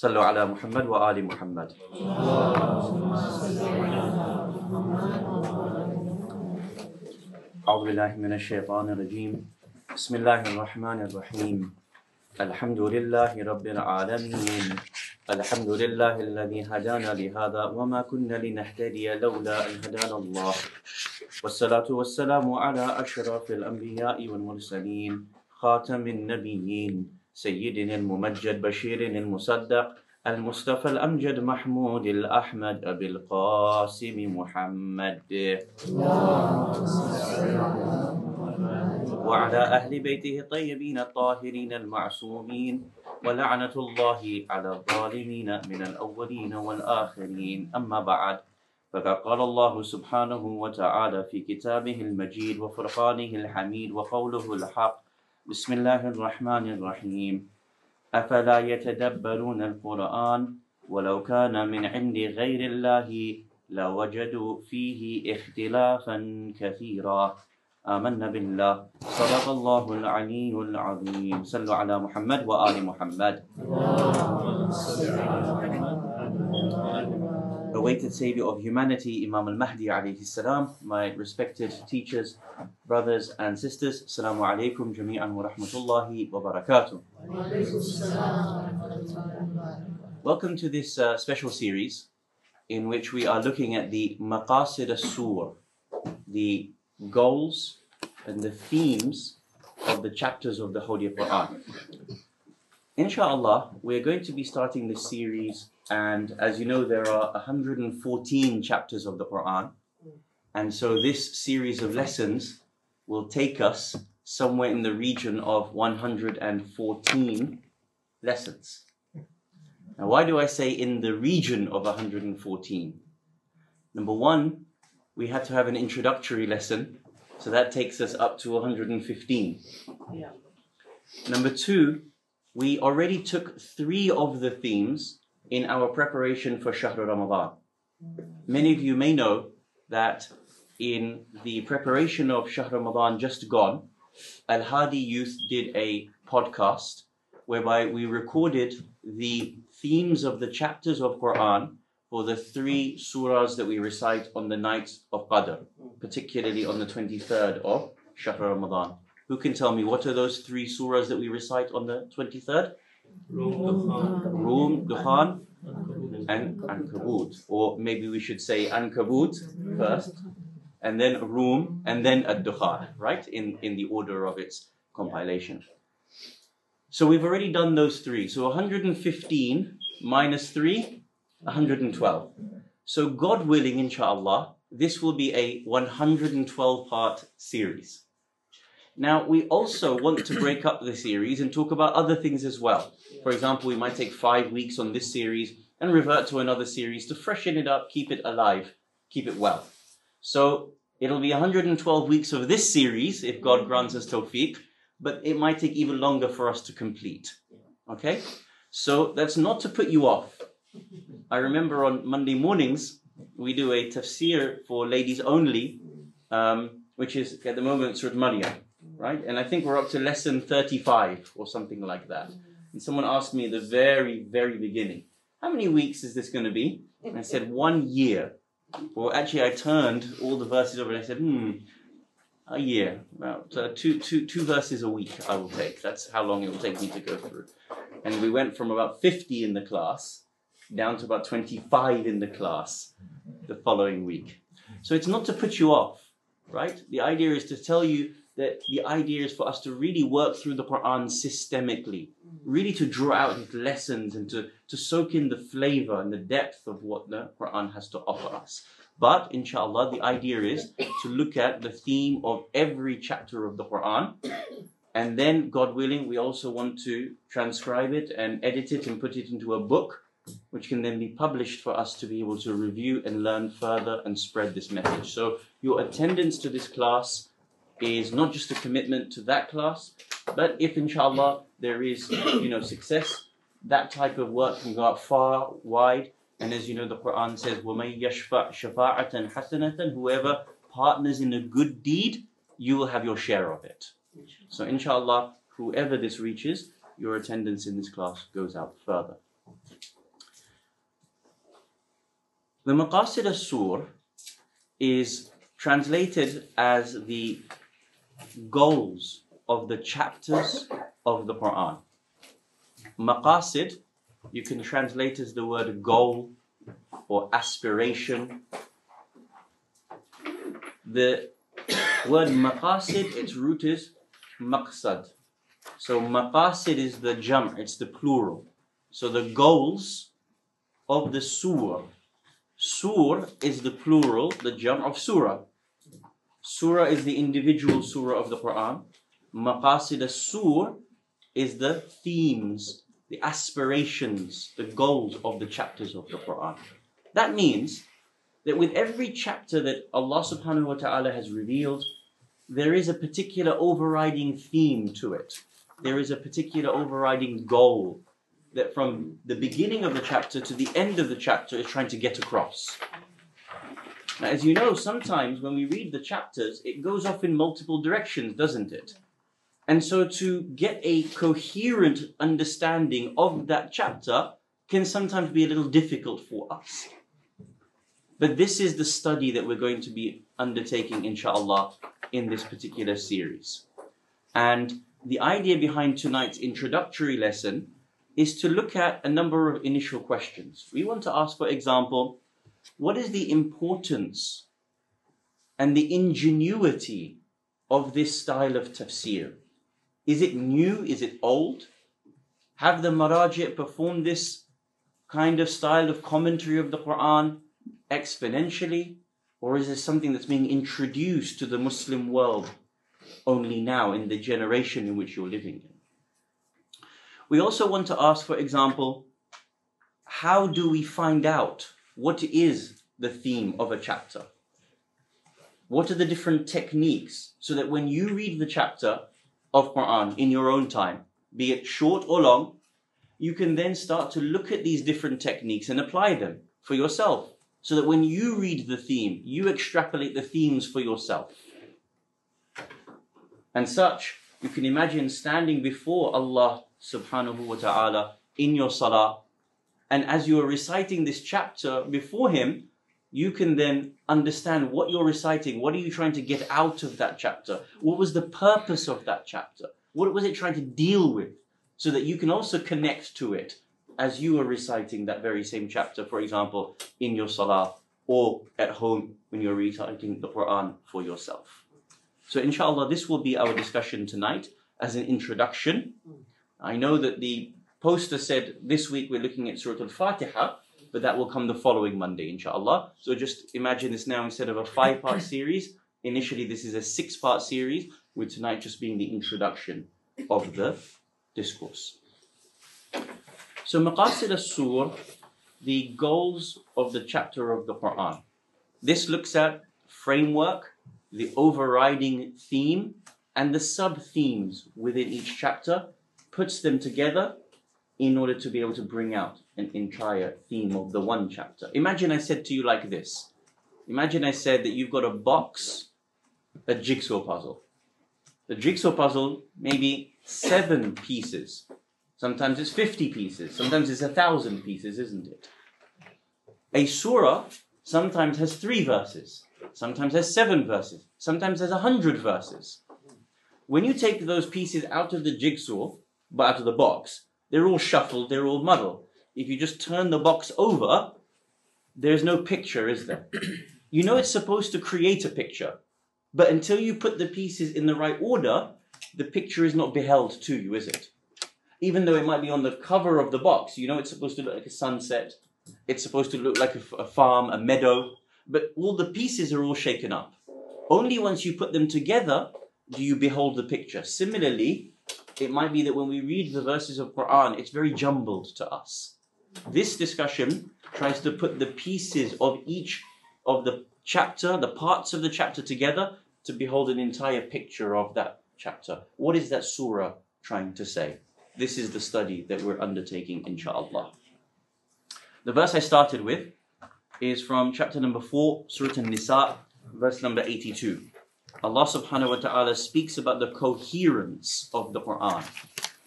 صلوا على محمد وآل محمد. أعوذ بالله من الشيطان الرجيم. بسم الله الرحمن الرحيم. الحمد لله رب العالمين. الحمد لله الذي هدانا لهذا وما كنا لنهتدي لولا أن هدانا الله. والصلاة والسلام على أشرف الأنبياء والمرسلين خاتم النبيين. سيدنا الممجد بشير المصدق المصطفى الأمجد محمود الأحمد أبي القاسم محمد. وعلى أهل بيته الطيبين الطاهرين المعصومين ولعنة الله على الظالمين من الأولين والآخرين. أما بعد فقد قال الله سبحانه وتعالى في كتابه المجيد وفرقانه الحميد وقوله الحق بسم الله الرحمن الرحيم. أفلا يتدبرون القرآن ولو كان من عند غير الله لوجدوا فيه اختلافا كثيرا. آمنا بالله. صدق الله العلي العظيم. صلوا على محمد وآل محمد. Awaited Savior of humanity, Imam al-Mahdi alayhi salam, my respected teachers, brothers and sisters, Assalamu alaikum jami'an wa rahmatullahi wa barakatuh. Welcome to this uh, special series in which we are looking at the Maqasid as-Sur, the goals and the themes of the chapters of the Holy Quran. Inshallah, we're going to be starting this series, and as you know, there are 114 chapters of the Quran. And so this series of lessons will take us somewhere in the region of 114 lessons. Now, why do I say in the region of 114? Number one, we had to have an introductory lesson, so that takes us up to 115. Yeah. Number two, we already took three of the themes in our preparation for Shahr Ramadan. Many of you may know that in the preparation of Shahr Ramadan just gone, Al Hadi Youth did a podcast whereby we recorded the themes of the chapters of Quran for the three surahs that we recite on the night of Qadr, particularly on the 23rd of Shahr Ramadan. Who can tell me what are those three surahs that we recite on the 23rd? Rum, Dukhan, and Ankabut. Or maybe we should say Ankabut first, and then Rum, and then Ad-Dukhan, right? In, in the order of its compilation. So we've already done those three. So 115 minus 3, 112. So God willing, inshallah, this will be a 112 part series. Now, we also want to break up the series and talk about other things as well. For example, we might take five weeks on this series and revert to another series to freshen it up, keep it alive, keep it well. So, it'll be 112 weeks of this series if God grants us tawfiq, but it might take even longer for us to complete. Okay? So, that's not to put you off. I remember on Monday mornings, we do a tafsir for ladies only, um, which is at the moment Surat Maryam right? And I think we're up to lesson 35 or something like that. And someone asked me at the very, very beginning, how many weeks is this going to be? And I said, one year. Well, actually, I turned all the verses over and I said, hmm, a year. About uh, two, two, two verses a week I will take. That's how long it will take me to go through. And we went from about 50 in the class down to about 25 in the class the following week. So it's not to put you off, right? The idea is to tell you that the idea is for us to really work through the Quran systemically, mm. really to draw out its lessons and to, to soak in the flavor and the depth of what the Quran has to offer us. But inshallah, the idea is to look at the theme of every chapter of the Quran. And then, God willing, we also want to transcribe it and edit it and put it into a book, which can then be published for us to be able to review and learn further and spread this message. So, your attendance to this class is not just a commitment to that class, but if inshallah there is you know success, that type of work can go out far wide. And as you know, the Quran says, وَمَن يَشْفَعْ شَفَاعَةً حَسَنَةً Whoever partners in a good deed, you will have your share of it. So inshallah, whoever this reaches, your attendance in this class goes out further. The Maqasid al-Sur is translated as the goals of the chapters of the Quran. Maqasid, you can translate as the word goal or aspiration. The word maqasid, its root is maqsad. So maqasid is the jam, it's the plural. So the goals of the surah. Sur is the plural, the jam of surah. Surah is the individual surah of the Quran. Maqasid as-sur is the themes, the aspirations, the goals of the chapters of the Quran. That means that with every chapter that Allah subhanahu wa ta'ala has revealed, there is a particular overriding theme to it. There is a particular overriding goal that from the beginning of the chapter to the end of the chapter is trying to get across. Now, as you know, sometimes when we read the chapters, it goes off in multiple directions, doesn't it? And so to get a coherent understanding of that chapter can sometimes be a little difficult for us. But this is the study that we're going to be undertaking, inshallah, in this particular series. And the idea behind tonight's introductory lesson is to look at a number of initial questions. We want to ask, for example, what is the importance and the ingenuity of this style of tafsir? Is it new? Is it old? Have the Maraji' performed this kind of style of commentary of the Quran exponentially? Or is this something that's being introduced to the Muslim world only now in the generation in which you're living in? We also want to ask, for example, how do we find out what is the theme of a chapter? What are the different techniques so that when you read the chapter of Quran in your own time, be it short or long, you can then start to look at these different techniques and apply them for yourself so that when you read the theme, you extrapolate the themes for yourself. And such, you can imagine standing before Allah subhanahu wa ta'ala in your salah, and as you are reciting this chapter before Him, you can then understand what you're reciting. What are you trying to get out of that chapter? What was the purpose of that chapter? What was it trying to deal with? So that you can also connect to it as you are reciting that very same chapter, for example, in your salah or at home when you're reciting the Quran for yourself. So, inshallah, this will be our discussion tonight as an introduction. I know that the poster said this week we're looking at Surah Al Fatiha, but that will come the following Monday, inshallah. So, just imagine this now instead of a five part series. Initially, this is a six part series, with tonight just being the introduction of the discourse. So Maqasid al-Sur, the goals of the chapter of the Quran. This looks at framework, the overriding theme, and the sub-themes within each chapter, puts them together in order to be able to bring out an entire theme of the one chapter. Imagine I said to you like this. Imagine I said that you've got a box, a jigsaw puzzle. The jigsaw puzzle, maybe seven pieces Sometimes it's 50 pieces, sometimes it's a thousand pieces, isn't it? A surah sometimes has three verses, sometimes has seven verses, sometimes has a hundred verses. When you take those pieces out of the jigsaw, but out of the box, they're all shuffled, they're all muddled. If you just turn the box over, there's no picture, is there? you know it's supposed to create a picture, but until you put the pieces in the right order, the picture is not beheld to you, is it? even though it might be on the cover of the box, you know it's supposed to look like a sunset, it's supposed to look like a, a farm, a meadow, but all the pieces are all shaken up. Only once you put them together do you behold the picture. Similarly, it might be that when we read the verses of Quran, it's very jumbled to us. This discussion tries to put the pieces of each of the chapter, the parts of the chapter together to behold an entire picture of that chapter. What is that surah trying to say? This is the study that we're undertaking, inshallah. The verse I started with is from chapter number 4, Surah An-Nisa, verse number 82. Allah subhanahu wa ta'ala speaks about the coherence of the Quran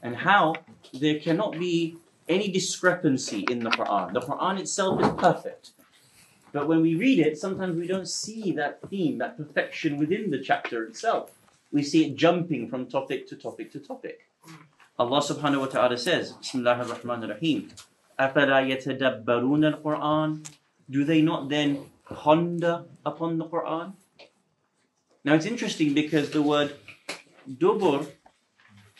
and how there cannot be any discrepancy in the Quran. The Quran itself is perfect. But when we read it, sometimes we don't see that theme, that perfection within the chapter itself. We see it jumping from topic to topic to topic. Allah subhanahu wa ta'ala says, Bismillah ar-Rahman ar-Rahim, أَفَلَا يَتَدَبَّرُونَ الْقُرْآنِ Do they not then ponder upon the Quran? Now it's interesting because the word dubur,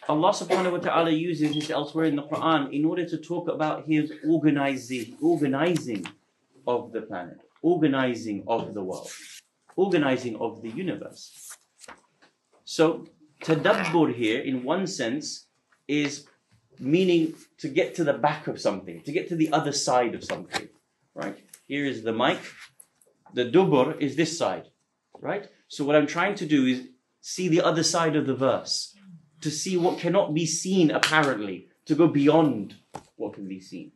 Allah subhanahu wa ta'ala uses it elsewhere in the Quran in order to talk about his organizing, organizing of the planet, organizing of the world, organizing of the universe. So tadabbur here, in one sense, is meaning to get to the back of something, to get to the other side of something, right? Here is the mic. The dubur is this side, right? So what I'm trying to do is see the other side of the verse, to see what cannot be seen apparently, to go beyond what can be seen.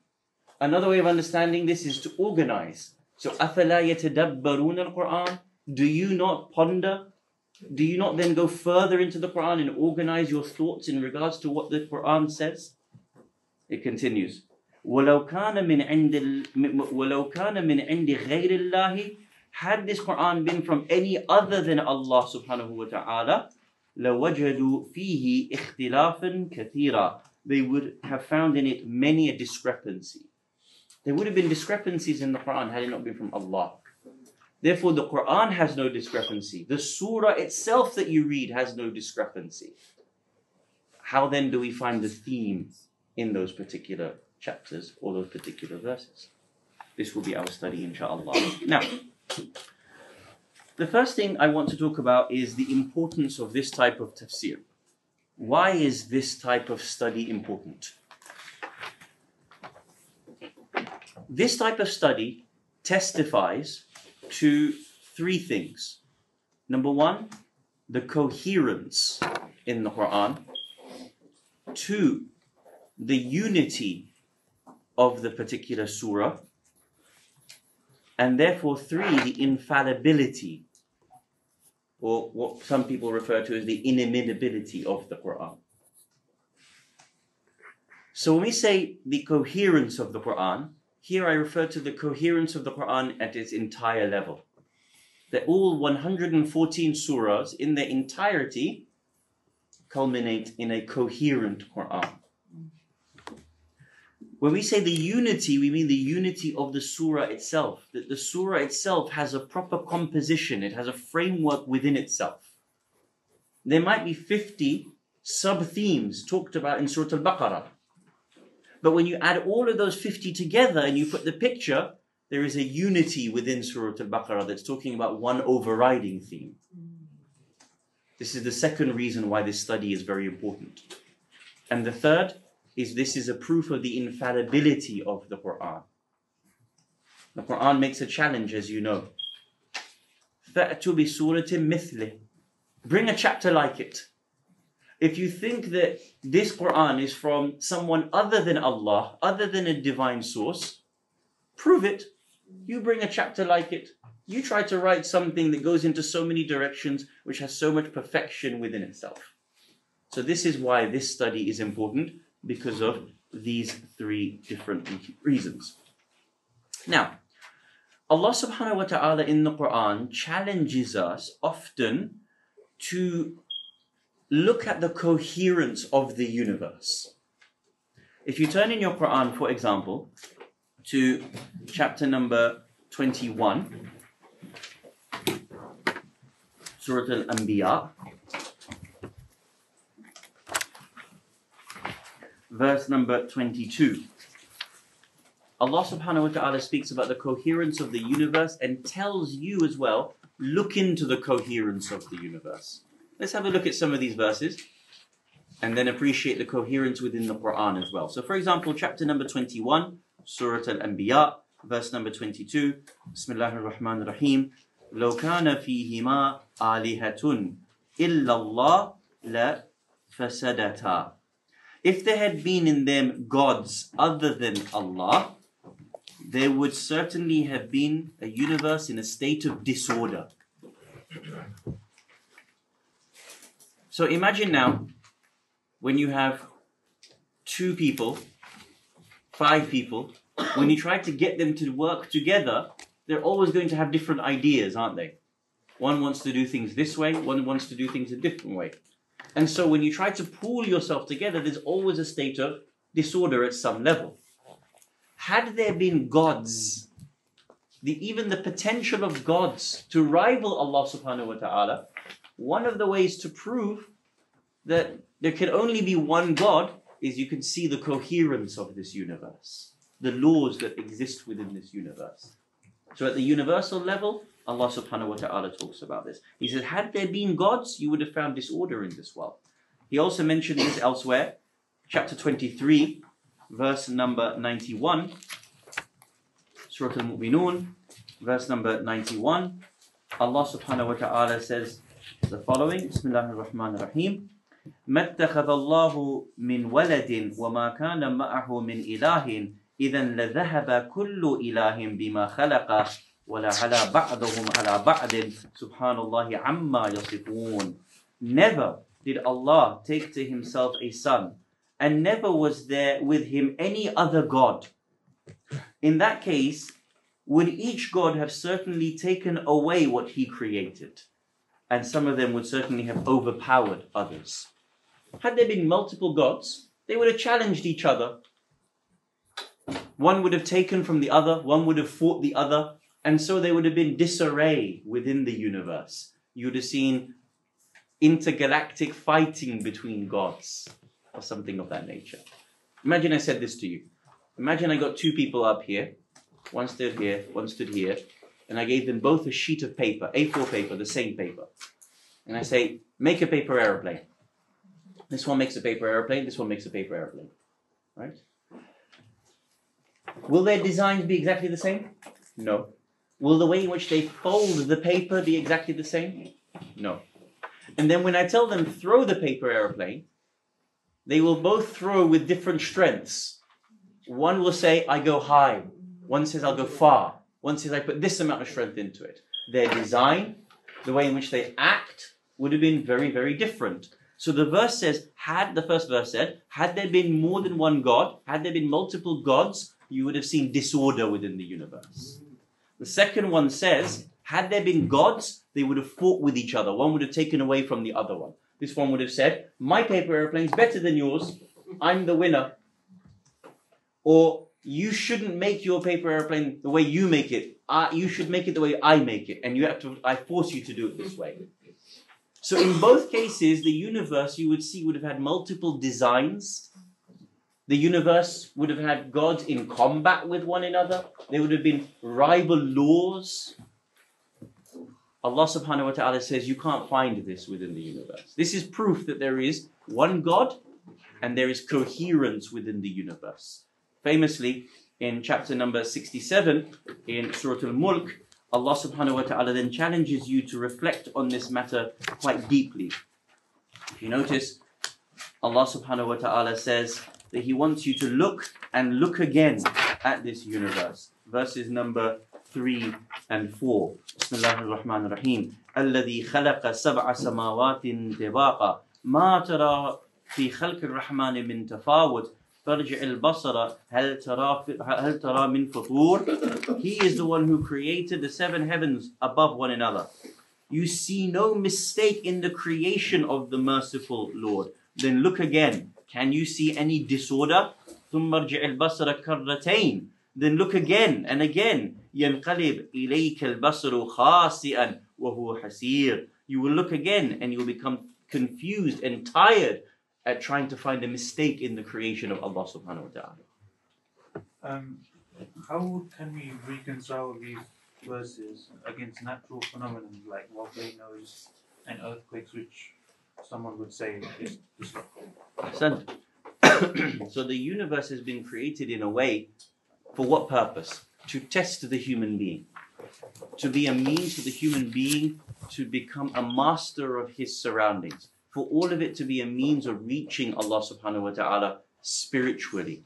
Another way of understanding this is to organize. So أَفَلَا يَتَدَبَّرُونَ الْقُرْآنِ Do you not ponder do you not then go further into the Quran and organize your thoughts in regards to what the Quran says? It continues. وَلَوْ كَانَ مِنْ عِنْدِ وَلَوْ كَانَ مِنْ عِنْدِ غَيْرِ اللَّهِ Had this Quran been from any other than Allah subhanahu wa ta'ala, لَوَجَدُوا فِيهِ اخْتِلَافًا كَثِيرًا They would have found in it many a discrepancy. There would have been discrepancies in the Quran had it not been from Allah. Therefore, the Quran has no discrepancy. The surah itself that you read has no discrepancy. How then do we find the theme in those particular chapters or those particular verses? This will be our study, inshallah. Now, the first thing I want to talk about is the importance of this type of tafsir. Why is this type of study important? This type of study testifies to three things. Number one, the coherence in the Quran. Two, the unity of the particular surah. And therefore, three, the infallibility, or what some people refer to as the inimitability of the Quran. So when we say the coherence of the Quran, here I refer to the coherence of the Quran at its entire level. That all 114 surahs in their entirety culminate in a coherent Quran. When we say the unity, we mean the unity of the surah itself. That the surah itself has a proper composition, it has a framework within itself. There might be 50 sub themes talked about in Surah Al Baqarah. But when you add all of those 50 together and you put the picture, there is a unity within Surah Al Baqarah that's talking about one overriding theme. This is the second reason why this study is very important. And the third is this is a proof of the infallibility of the Quran. The Quran makes a challenge, as you know. Bring a chapter like it. If you think that this Quran is from someone other than Allah, other than a divine source, prove it. You bring a chapter like it. You try to write something that goes into so many directions, which has so much perfection within itself. So, this is why this study is important because of these three different reasons. Now, Allah subhanahu wa ta'ala in the Quran challenges us often to look at the coherence of the universe. If you turn in your Quran, for example, to chapter number 21, Surah Al Anbiya, verse number 22. Allah subhanahu wa ta'ala speaks about the coherence of the universe and tells you as well, look into the coherence of the universe. Let's have a look at some of these verses and then appreciate the coherence within the Quran as well. So, for example, chapter number 21, Surah Al Anbiya, verse number 22, Bismillah ar-Rahman ar-Rahim. لو كان فيهما آلهة إلا الله لفسدتا if there had been in them gods other than Allah, there would certainly have been a universe in a state of disorder. So imagine now when you have two people five people, when you try to get them to work together, they're always going to have different ideas, aren't they? One wants to do things this way, one wants to do things a different way. And so when you try to pull yourself together, there's always a state of disorder at some level. Had there been gods, the, even the potential of gods to rival Allah subhanahu wa ta'ala, one of the ways to prove that there can only be one God is you can see the coherence of this universe, the laws that exist within this universe. So at the universal level, Allah subhanahu wa ta'ala talks about this. He says, had there been gods, you would have found disorder in this world. He also mentioned this elsewhere, chapter 23, verse number 91, Surah Al-Mu'minun, verse number 91. Allah subhanahu wa ta'ala says the following, Bismillah ar-Rahman ar-Rahim. ما اتخذ الله من ولد وما كان معه من إله إذا لذهب كل إله بما خلق ولا على بعضهم على بعض سبحان الله عما يصفون Never did Allah take to himself a son and never was there with him any other God. In that case, would each God have certainly taken away what he created? And some of them would certainly have overpowered others. Had there been multiple gods, they would have challenged each other. One would have taken from the other, one would have fought the other, and so there would have been disarray within the universe. You would have seen intergalactic fighting between gods or something of that nature. Imagine I said this to you. Imagine I got two people up here, one stood here, one stood here, and I gave them both a sheet of paper, A4 paper, the same paper. And I say, make a paper aeroplane. This one makes a paper aeroplane, this one makes a paper aeroplane. Right? Will their designs be exactly the same? No. Will the way in which they fold the paper be exactly the same? No. And then when I tell them throw the paper aeroplane, they will both throw with different strengths. One will say, I go high. One says, I'll go far. One says, I put this amount of strength into it. Their design, the way in which they act, would have been very, very different. So the verse says, had the first verse said, had there been more than one God, had there been multiple gods, you would have seen disorder within the universe. The second one says, had there been gods, they would have fought with each other. One would have taken away from the other one. This one would have said, My paper airplane is better than yours. I'm the winner. Or you shouldn't make your paper airplane the way you make it. You should make it the way I make it. And you have to I force you to do it this way. So in both cases, the universe you would see would have had multiple designs. The universe would have had gods in combat with one another. There would have been rival laws. Allah subhanahu wa ta'ala says you can't find this within the universe. This is proof that there is one God and there is coherence within the universe. Famously, in chapter number 67 in Surah Al Mulk, Allah subhanahu wa ta'ala then challenges you to reflect on this matter quite deeply. If you notice, Allah subhanahu wa ta'ala says that He wants you to look and look again at this universe. Verses number 3 and 4. Bismillah ar-Rahman ar-Rahim. الذي خلق سبع سماوات طباقا ما ترى في خلق الرحمن من تفاوت فارجع البصر هل ترى هل ترى من فطور He is the one who created the seven heavens above one another. You see no mistake in the creation of the merciful Lord. Then look again. Can you see any disorder? ثم ارجع البصر كرتين then look again and again. ينقلب إليك البصر خاسئا وهو حسير. You will look again and you will become confused and tired at trying to find a mistake in the creation of Allah subhanahu wa ta'ala. Um, how can we reconcile these verses against natural phenomena like volcanoes and earthquakes, which someone would say is destructive? So the universe has been created in a way for what purpose? To test the human being. To be a means for the human being to become a master of his surroundings. For all of it to be a means of reaching Allah subhanahu wa ta'ala spiritually.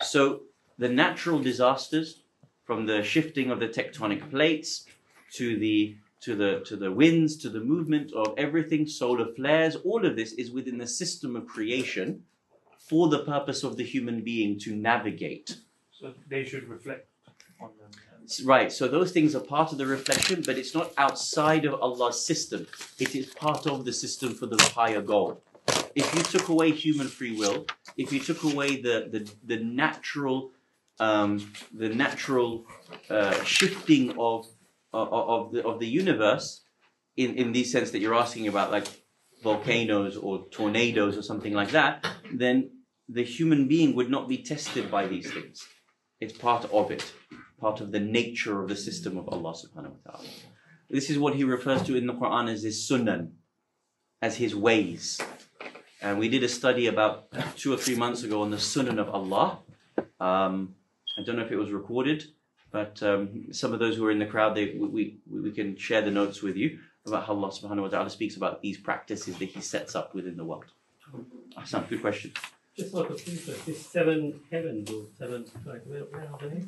So the natural disasters, from the shifting of the tectonic plates to the to the to the winds, to the movement of everything, solar flares, all of this is within the system of creation for the purpose of the human being to navigate. So they should reflect on them. Right, so those things are part of the reflection, but it's not outside of Allah's system. It is part of the system for the higher goal. If you took away human free will, if you took away the the, the natural um, the natural uh, shifting of of the of the universe, in in the sense that you're asking about, like volcanoes or tornadoes or something like that, then the human being would not be tested by these things. It's part of it part of the nature of the system of Allah subhanahu wa ta'ala. This is what he refers to in the Quran as his sunan, as his ways. And we did a study about two or three months ago on the sunan of Allah. Um, I don't know if it was recorded, but um, some of those who are in the crowd, they, we, we, we can share the notes with you about how Allah subhanahu wa ta'ala speaks about these practices that he sets up within the world. Ahsan, good question. Just out of interest, this seven heaven, those seven, like, where, where are they?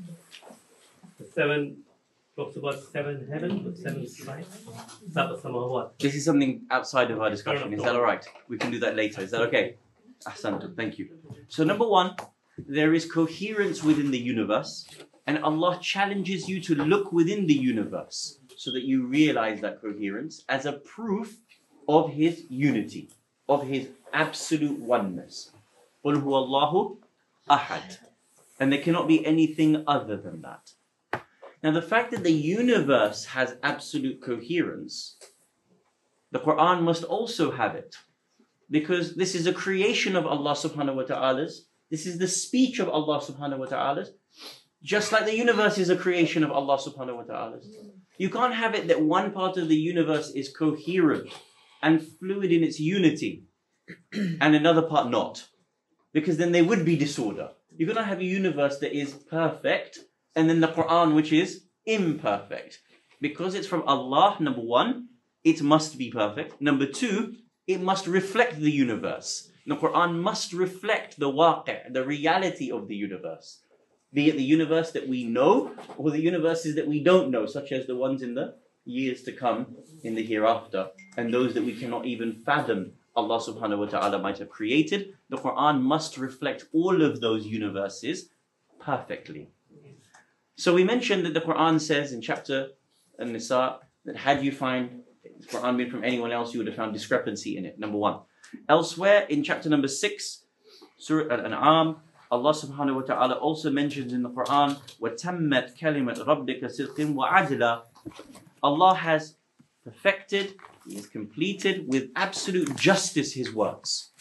The seven talks about seven heaven, but seven samawat. This is something outside of our discussion. Is that all right? We can do that later. Is that okay? Ahsantu, thank you. So, number one, there is coherence within the universe, and Allah challenges you to look within the universe so that you realize that coherence as a proof of His unity, of His absolute oneness. قُلْ هُوَ اللَّهُ أَحَدٌ. And there cannot be anything other than that. Now, the fact that the universe has absolute coherence the Quran must also have it. Because this is a creation of Allah subhanahu wa ta'ala's. This is the speech of Allah subhanahu wa ta'ala's. Just like the universe is a creation of Allah subhanahu wa ta'ala. You can't have it that one part of the universe is coherent and fluid in its unity and another part not. Because then there would be disorder. You cannot have a universe that is perfect and then the Quran which is imperfect. Because it's from Allah, number one, it must be perfect. Number two, it must reflect the universe. The Quran must reflect the waqi', the reality of the universe. Be it the universe that we know or the universes that we don't know, such as the ones in the years to come, in the hereafter, and those that we cannot even fathom Allah subhanahu wa ta'ala might have created. The Quran must reflect all of those universes perfectly. So we mentioned that the Quran says in chapter An-Nisa that had you find the Quran been from anyone else, you would have found discrepancy in it. Number one. Elsewhere in chapter number six, Surah Al-An'am, Allah subhanahu wa ta'ala also mentions in the Quran, وَتَمَّتْ كَلِمَةْ رَبِّكَ صِدْقٍ وَعَدْلًا Allah has perfected, He has completed with absolute justice His words.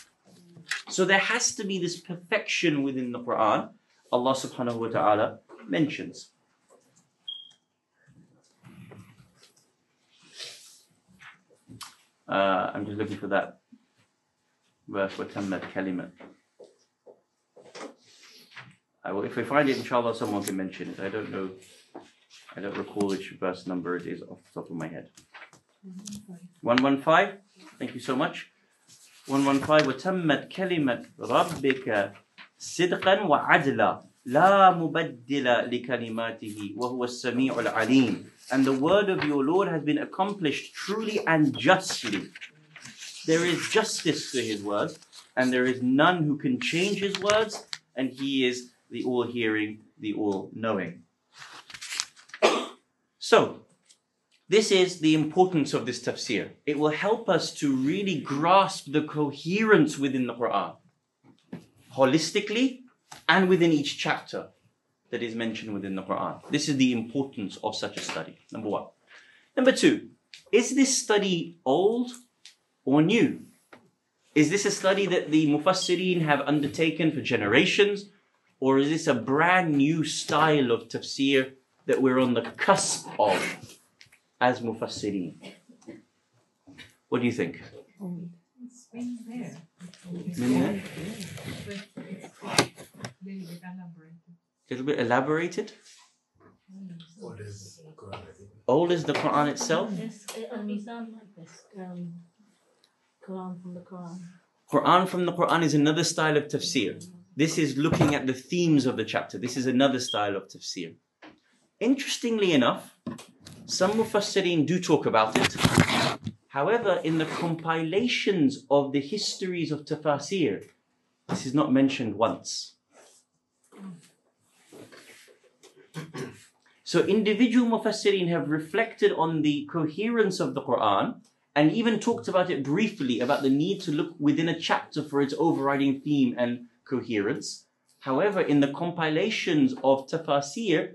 So there has to be this perfection within the Quran, Allah subhanahu wa ta'ala mentions. Uh, I'm just looking for that verse, وَتَمَّتْ كَلِمَةً I will, if we find it, inshallah, someone can mention it. I don't know, I don't recall which verse number it is off the top of my head. 115, thank you so much. 115, وَتَمَّتْ كَلِمَةْ رَبِّكَ صِدْقًا وَعَدْلًا لا مبدل لكلماته وهو السميع العليم and the word of your Lord has been accomplished truly and justly. There is justice to his word, and there is none who can change his words, and he is the all hearing, the all knowing. So, this is the importance of this tafsir. It will help us to really grasp the coherence within the Quran, holistically and within each chapter that is mentioned within the Quran. This is the importance of such a study, number one. Number two, is this study old or new? Is this a study that the Mufassirin have undertaken for generations, or is this a brand new style of tafsir that we're on the cusp of as Mufassirin? What do you think? It's been there. Been there? But it's a little bit elaborated. A little bit elaborated? Quran? Old is the Quran itself? Yes, Al-Mizan like this. Quran from the Quran. Quran from the Quran is another style of tafsir. This is looking at the themes of the chapter. This is another style of tafsir. Interestingly enough, some Mufassirin do talk about it. However, in the compilations of the histories of tafsir, This is not mentioned once. So individual mufassirin have reflected on the coherence of the Quran and even talked about it briefly about the need to look within a chapter for its overriding theme and coherence. However, in the compilations of tafsir,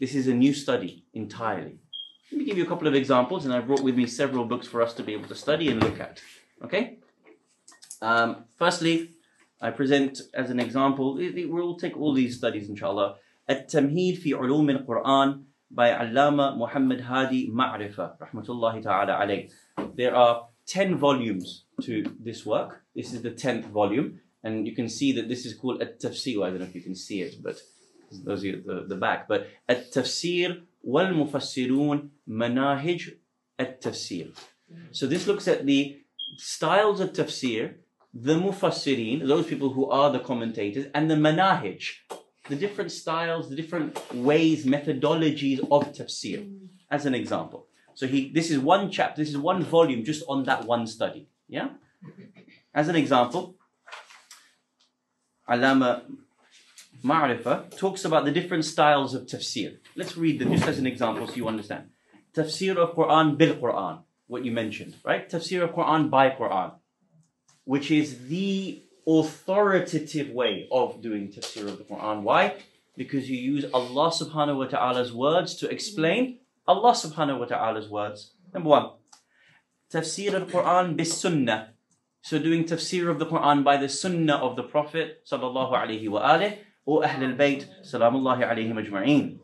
this is a new study entirely. Let me give you a couple of examples, and I brought with me several books for us to be able to study and look at. Okay? Um, firstly, I present as an example, we'll take all these studies, inshallah. At Tamheed fi Ulum al Quran by Allama Muhammad Hadi Ma'rifa, rahmatullahi ta'ala alayh. There are 10 volumes to this work. This is the 10th volume and you can see that this is called At-Tafsir. I don't know if you can see it but those are the, the back but At-Tafsir wal-Mufassirun Manahij At-Tafsir. So this looks at the styles of tafsir, the mufassirin, those people who are the commentators, and the manahij, the different styles, the different ways, methodologies of tafsir, as an example. So he, this is one chapter, this is one volume just on that one study. Yeah? As an example, Allama Ma'rifa talks about the different styles of tafsir. Let's read them just as an example so you understand. Tafsir of Quran bil Quran, what you mentioned, right? Tafsir of Quran by Quran, which is the authoritative way of doing tafsir of the Quran. Why? Because you use Allah subhanahu wa ta'ala's words to explain Allah subhanahu wa ta'ala's words. Number one, tafsir al Quran bis sunnah. So doing tafsir of the Quran by the sunnah of the Prophet sallallahu alaihi wa or Ahl al-Bayt salamullahi alayhim ajma'een.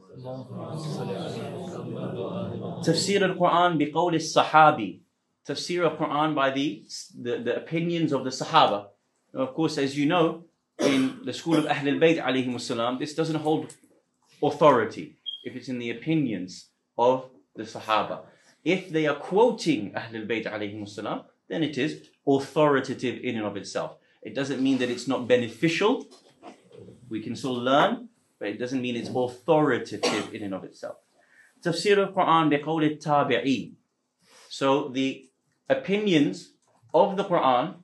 Tafsir al-Quran biqawl al-Sahabi. Tafsir al-Quran by the, the, the opinions of the Sahaba. Now, Of course, as you know, in the school of Ahl al-Bayt alayhim salam, this doesn't hold authority if it's in the opinions of the Sahaba. If they are quoting Ahl al-Bayt alayhim salam, then it is authoritative in and of itself. It doesn't mean that it's not beneficial. We can still learn, but it doesn't mean it's authoritative in and of itself. Tafsir al-Quran biqawl tabi'een. So the opinions of the Quran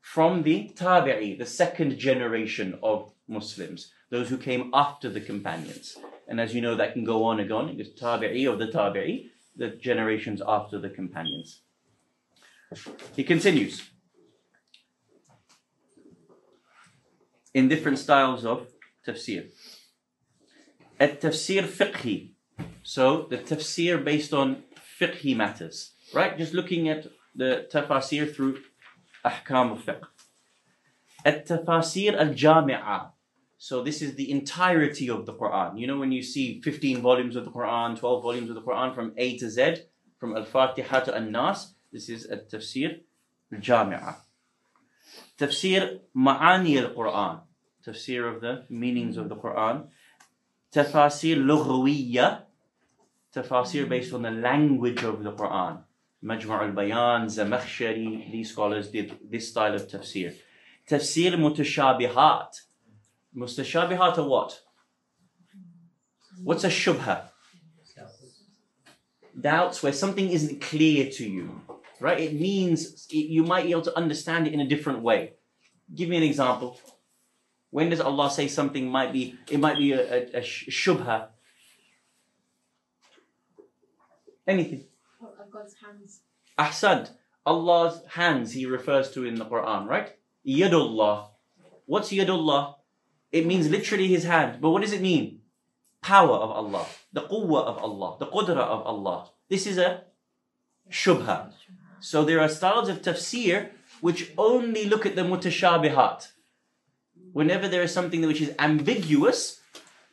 from the tabi'i, the second generation of Muslims, those who came after the companions. And as you know, that can go on and on. It's tabi'i of the tabi'i, the generations after the companions. He continues. In different styles of tafsir. At-tafsir fiqhi. So the tafsir based on fiqhi matters. Right? Just looking at the tafsir through ahkam of fiqh. At tafsir al-jami'ah. So this is the entirety of the Quran. You know when you see 15 volumes of the Quran, 12 volumes of the Quran from A to Z, from Al-Fatiha to An-Nas, this is at-tafsir al-jami'ah. Tafsir ma'ani al-Quran. Tafsir of the meanings of the Quran. Tafasir lughawiyya. Tafasir based on the language of the Quran. Majma' al-Bayan, Zamakhshari, these scholars did this style of tafsir. Tafsir mutashabihat. Mutashabihat are what? What's a shubha? Doubts where something isn't clear to you, right? It means it, you might be able to understand it in a different way. Give me an example. When does Allah say something might be, it might be a, a, a shubha? Anything. Of God's hands. Ahsad. Allah's hands he refers to in the Quran, right? Yadullah. What's Yadullah? It means literally his hand. But what does it mean? Power of Allah. The quwwah of Allah. The qudra of Allah. This is a shubha. So there are styles of tafsir which only look at the mutashabihat. Whenever there is something which is ambiguous,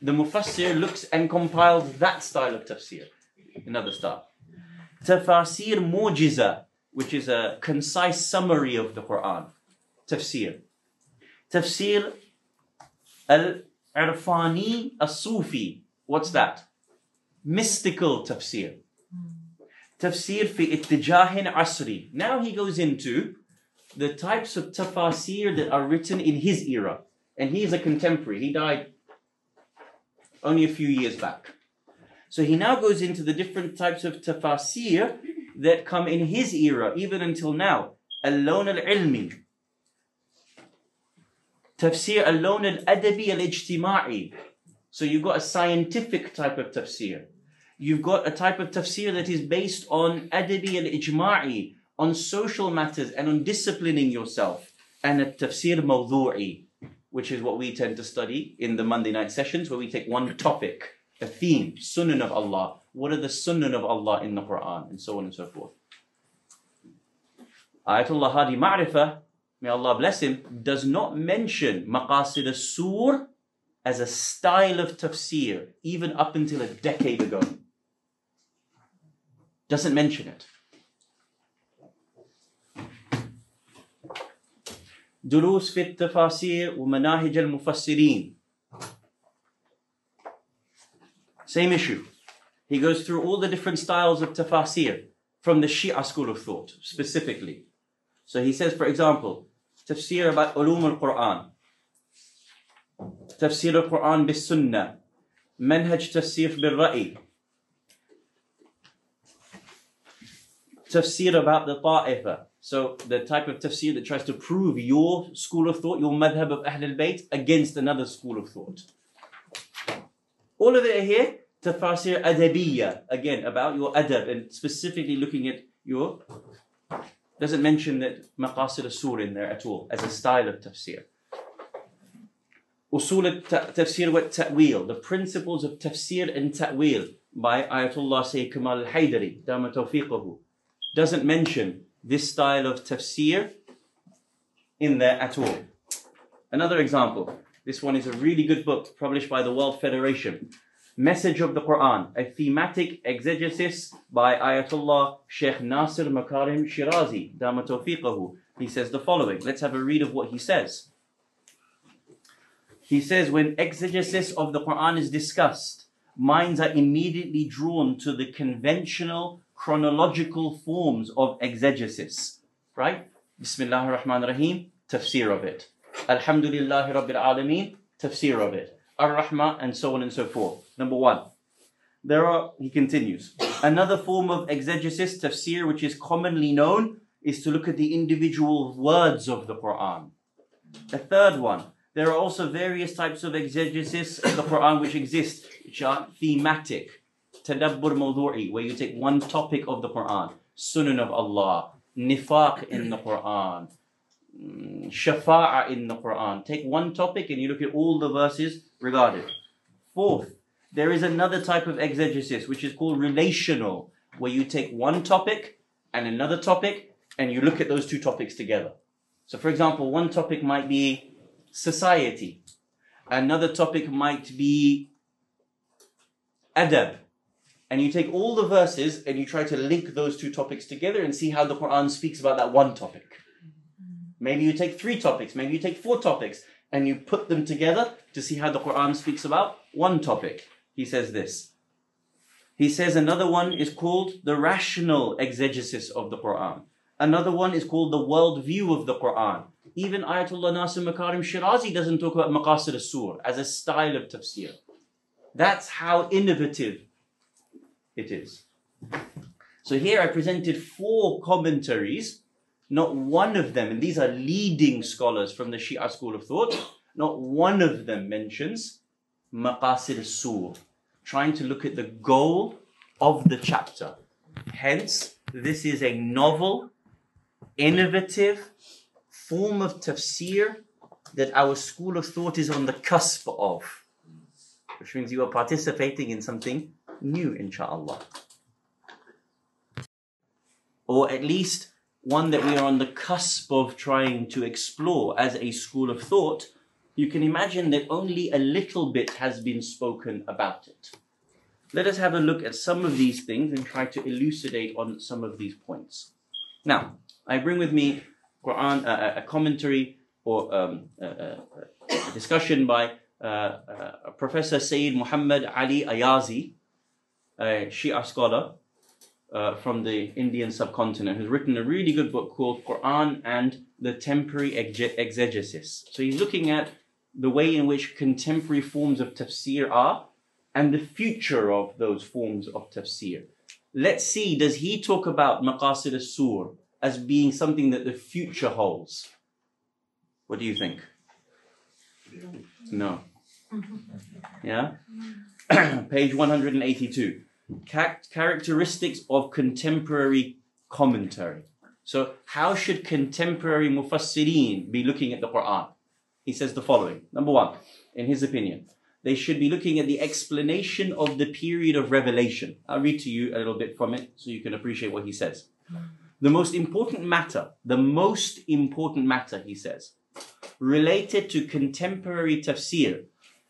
the mufassir looks and compiles that style of tafsir. Another style. Tafasir mujiza, which is a concise summary of the Quran. Tafsir. Tafsir al-irfani as-sufi. What's that? Mystical tafsir. Tafsir fi ittijahin asri. Now he goes into the types of tafsir that are written in his era. And he is a contemporary. He died only a few years back. So he now goes into the different types of tafsir that come in his era, even until now. Al-lawn al-ilmi. Tafsir al-lawn al-adabi al-ijtima'i. So you've got a scientific type of tafsir. You've got a type of tafsir that is based on adabi al-ijma'i, on social matters and on disciplining yourself. And a tafsir mawdu'i, which is what we tend to study in the Monday night sessions, where we take one topic, a theme, sunnah of Allah. What are the sunnah of Allah in the Quran, and so on and so forth. Ayatollah Hadi Ma'rifah, may Allah bless him, does not mention Maqasid as-Sur as a style of tafsir, even up until a decade ago Doesn't mention it. دروس في التفاسير ومناهج المفسرين Same issue. He goes through all the different styles of tafasir from the Shia school of thought, specifically. So he says, for example, tafsir about ulum al-Quran, tafsir al-Quran bis sunnah, manhaj tafsir bil tafsir about the ta'ifa. So the type of tafsir that tries to prove your school of thought, your madhab of Ahl al-Bayt against another school of thought. All of it here, tafsir adabiyya, again, about your adab and specifically looking at your, doesn't mention that maqasid al-sur in there at all as a style of tafsir. Usul al-tafsir wa ta'wil, the principles of tafsir and ta'wil by Ayatollah Sayyid Kamal al-Haydari, dama tawfiqahu, doesn't mention this style of tafsir in there at all. Another example, this one is a really good book published by the World Federation. Message of the Quran, a thematic exegesis by Ayatollah Sheikh Nasir Makarim Shirazi, Dama Tawfiqahu. He says the following. Let's have a read of what he says. He says, when exegesis of the Quran is discussed, minds are immediately drawn to the conventional chronological forms of exegesis. Right? Bismillah ar-Rahman ar-Rahim, tafsir of it. Alhamdulillah Rabbil Alameen, tafsir of it. Ar-Rahman, and so on and so forth. Number one. There are, he continues, another form of exegesis, tafsir, which is commonly known, is to look at the individual words of the Quran. The third one, there are also various types of exegesis of the Quran which exist, which are thematic. Tadabbur mawdu'i, where you take one topic of the Quran, Sunan of Allah, Nifaq in the Quran, mm, Shafa'a in the Quran. Take one topic and you look at all the verses regarded. Fourth, there is another type of exegesis which is called relational, where you take one topic and another topic and you look at those two topics together. So, for example, one topic might be society, another topic might be adab, and you take all the verses and you try to link those two topics together and see how the Quran speaks about that one topic. Maybe you take three topics, maybe you take four topics, and you put them together to see how the Quran speaks about one topic. He says this. He says another one is called the rational exegesis of the Quran. Another one is called the world view of the Quran. Even Ayatollah Nasir Makarim Shirazi doesn't talk about Maqasid al-Sur as a style of tafsir. That's how innovative it is. So here I presented four commentaries, not one of them, and these are leading scholars from the Shia school of thought, not one of them mentions Maqasid al-Sur, trying to look at the goal of the chapter. Hence, this is a novel, innovative form of tafsir that our school of thought is on the cusp of, which means you are participating in something new, inshallah. Or at least one that we are on the cusp of trying to explore as a school of thought, you can imagine that only a little bit has been spoken about it. Let us have a look at some of these things and try to elucidate on some of these points. Now, I bring with me Quran, uh, a commentary or um, a, a discussion by uh, uh, Professor Sayyid Muhammad Ali Ayazi, a Shia scholar uh, from the Indian subcontinent, who's written a really good book called Quran and the Temporary Exeg- Exegesis. So he's looking at the way in which contemporary forms of tafsir are and the future of those forms of tafsir. Let's see, does he talk about Maqasid al-Sur as being something that the future holds? What do you think? No. Yeah? Page 182. Characteristics of contemporary commentary. So, how should contemporary mufassirin be looking at the Quran? He says the following. Number one, in his opinion, they should be looking at the explanation of the period of revelation. I'll read to you a little bit from it so you can appreciate what he says. The most important matter, the most important matter, he says, related to contemporary tafsir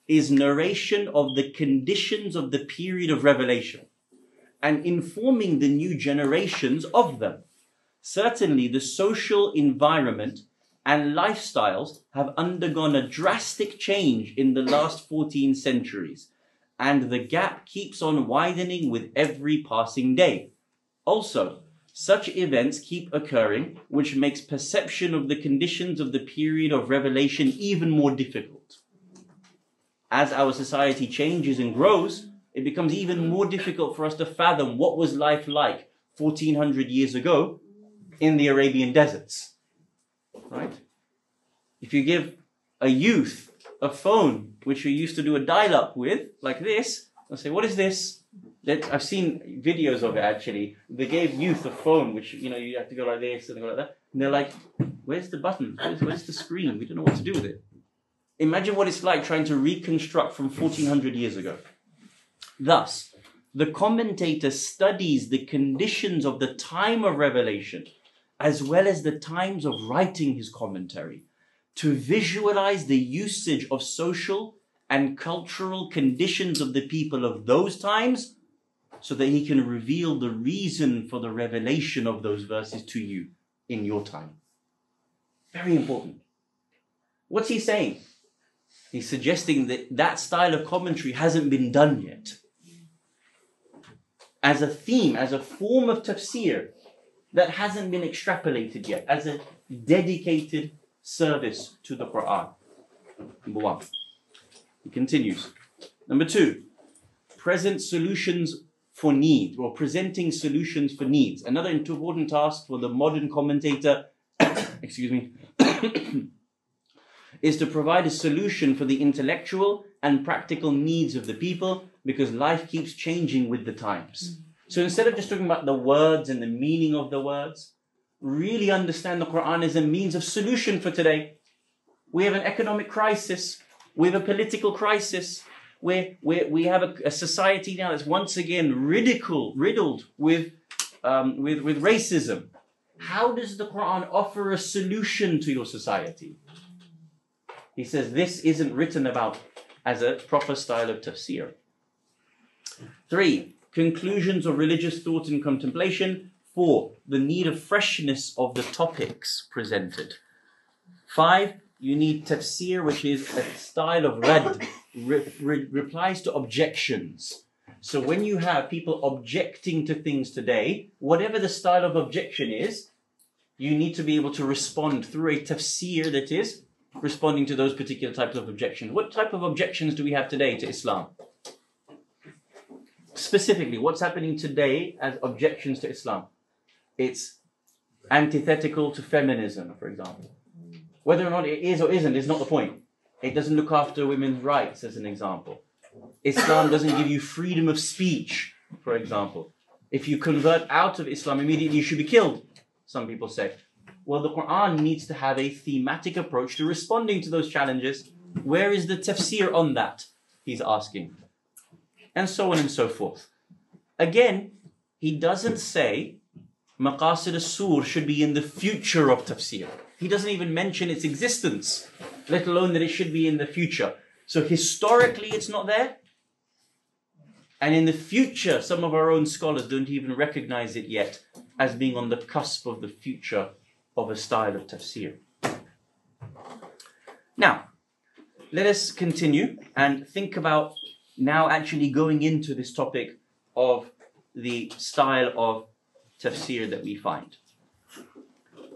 is narration of the conditions of the period of revelation and informing the new generations of them. Certainly, the social environment and lifestyles have undergone a drastic change in the last 14 centuries, and the gap keeps on widening with every passing day. Also, such events keep occurring, which makes perception of the conditions of the period of revelation even more difficult. As our society changes and grows, it becomes even more difficult for us to fathom what was life like 1400 years ago in the Arabian deserts. Right? If you give a youth a phone which we used to do a dial up with, like this, they'll say, What is this? I've seen videos of it actually. They gave youth a phone which, you know, you have to go like this and go like that. And they're like, Where's the button? Where's, where's the screen? We don't know what to do with it. Imagine what it's like trying to reconstruct from 1400 years ago. Thus, the commentator studies the conditions of the time of revelation as well as the times of writing his commentary to visualize the usage of social and cultural conditions of the people of those times so that he can reveal the reason for the revelation of those verses to you in your time. Very important. What's he saying? He's suggesting that that style of commentary hasn't been done yet. As a theme, as a form of tafsir that hasn't been extrapolated yet, as a dedicated service to the Quran. Number one. He continues. Number two, present solutions for needs or presenting solutions for needs. Another important task for the modern commentator, excuse me, is to provide a solution for the intellectual and practical needs of the people because life keeps changing with the times. So instead of just talking about the words and the meaning of the words, really understand the Quran as a means of solution for today. We have an economic crisis, we have a political crisis, where we have a, a society now that's once again ridiculed, riddled with, um, with, with racism. How does the Quran offer a solution to your society? He says this isn't written about as a proper style of tafsir. Three, conclusions of religious thought and contemplation. Four, the need of freshness of the topics presented. Five, you need tafsir, which is a style of rad, re- re- replies to objections. So when you have people objecting to things today, whatever the style of objection is, you need to be able to respond through a tafsir that is responding to those particular types of objections. What type of objections do we have today to Islam? Specifically, what's happening today as objections to Islam? It's antithetical to feminism, for example. Whether or not it is or isn't is not the point. It doesn't look after women's rights, as an example. Islam doesn't give you freedom of speech, for example. If you convert out of Islam immediately, you should be killed, some people say. Well, the Quran needs to have a thematic approach to responding to those challenges. Where is the tafsir on that? He's asking. And so on and so forth. Again, he doesn't say Maqasid al-Sur should be in the future of tafsir. He doesn't even mention its existence, let alone that it should be in the future. So historically, it's not there. And in the future, some of our own scholars don't even recognize it yet as being on the cusp of the future of a style of tafsir. Now, let us continue and think about now actually going into this topic of the style of tafsir that we find.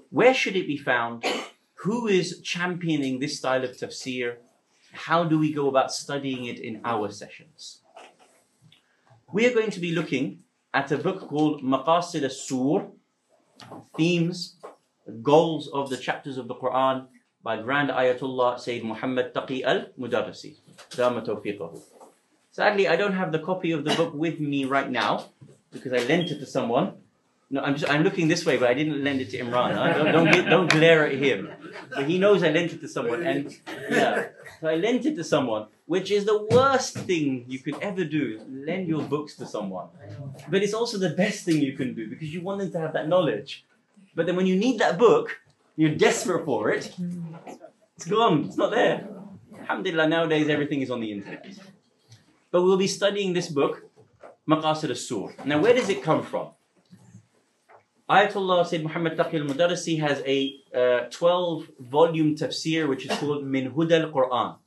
Where should it be found? Who is championing this style of tafsir? How do we go about studying it in our sessions? We are going to be looking at a book called Maqasid al-Sur, Themes, Goals of the Chapters of the Quran, by Grand Ayatollah Sayyid Muhammad Taqi al Mudarrisi. Sadly, I don't have the copy of the book with me right now because I lent it to someone. No, I'm just I'm looking this way, but I didn't lend it to Imran. huh? Don't don't, don't glare at him. But he knows I lent it to someone, and yeah, so I lent it to someone, which is the worst thing you could ever do. Lend your books to someone, but it's also the best thing you can do because you want them to have that knowledge. But then when you need that book, you're desperate for it. It's gone. It's not there. Alhamdulillah, nowadays everything is on the internet. But we'll be studying this book, Maqasid al-Sur. Now, where does it come from? Ayatollah Sayyid Muhammad Taqi al-Mudarrisi has a uh, 12 volume tafsir which is called Min Huda al-Quran.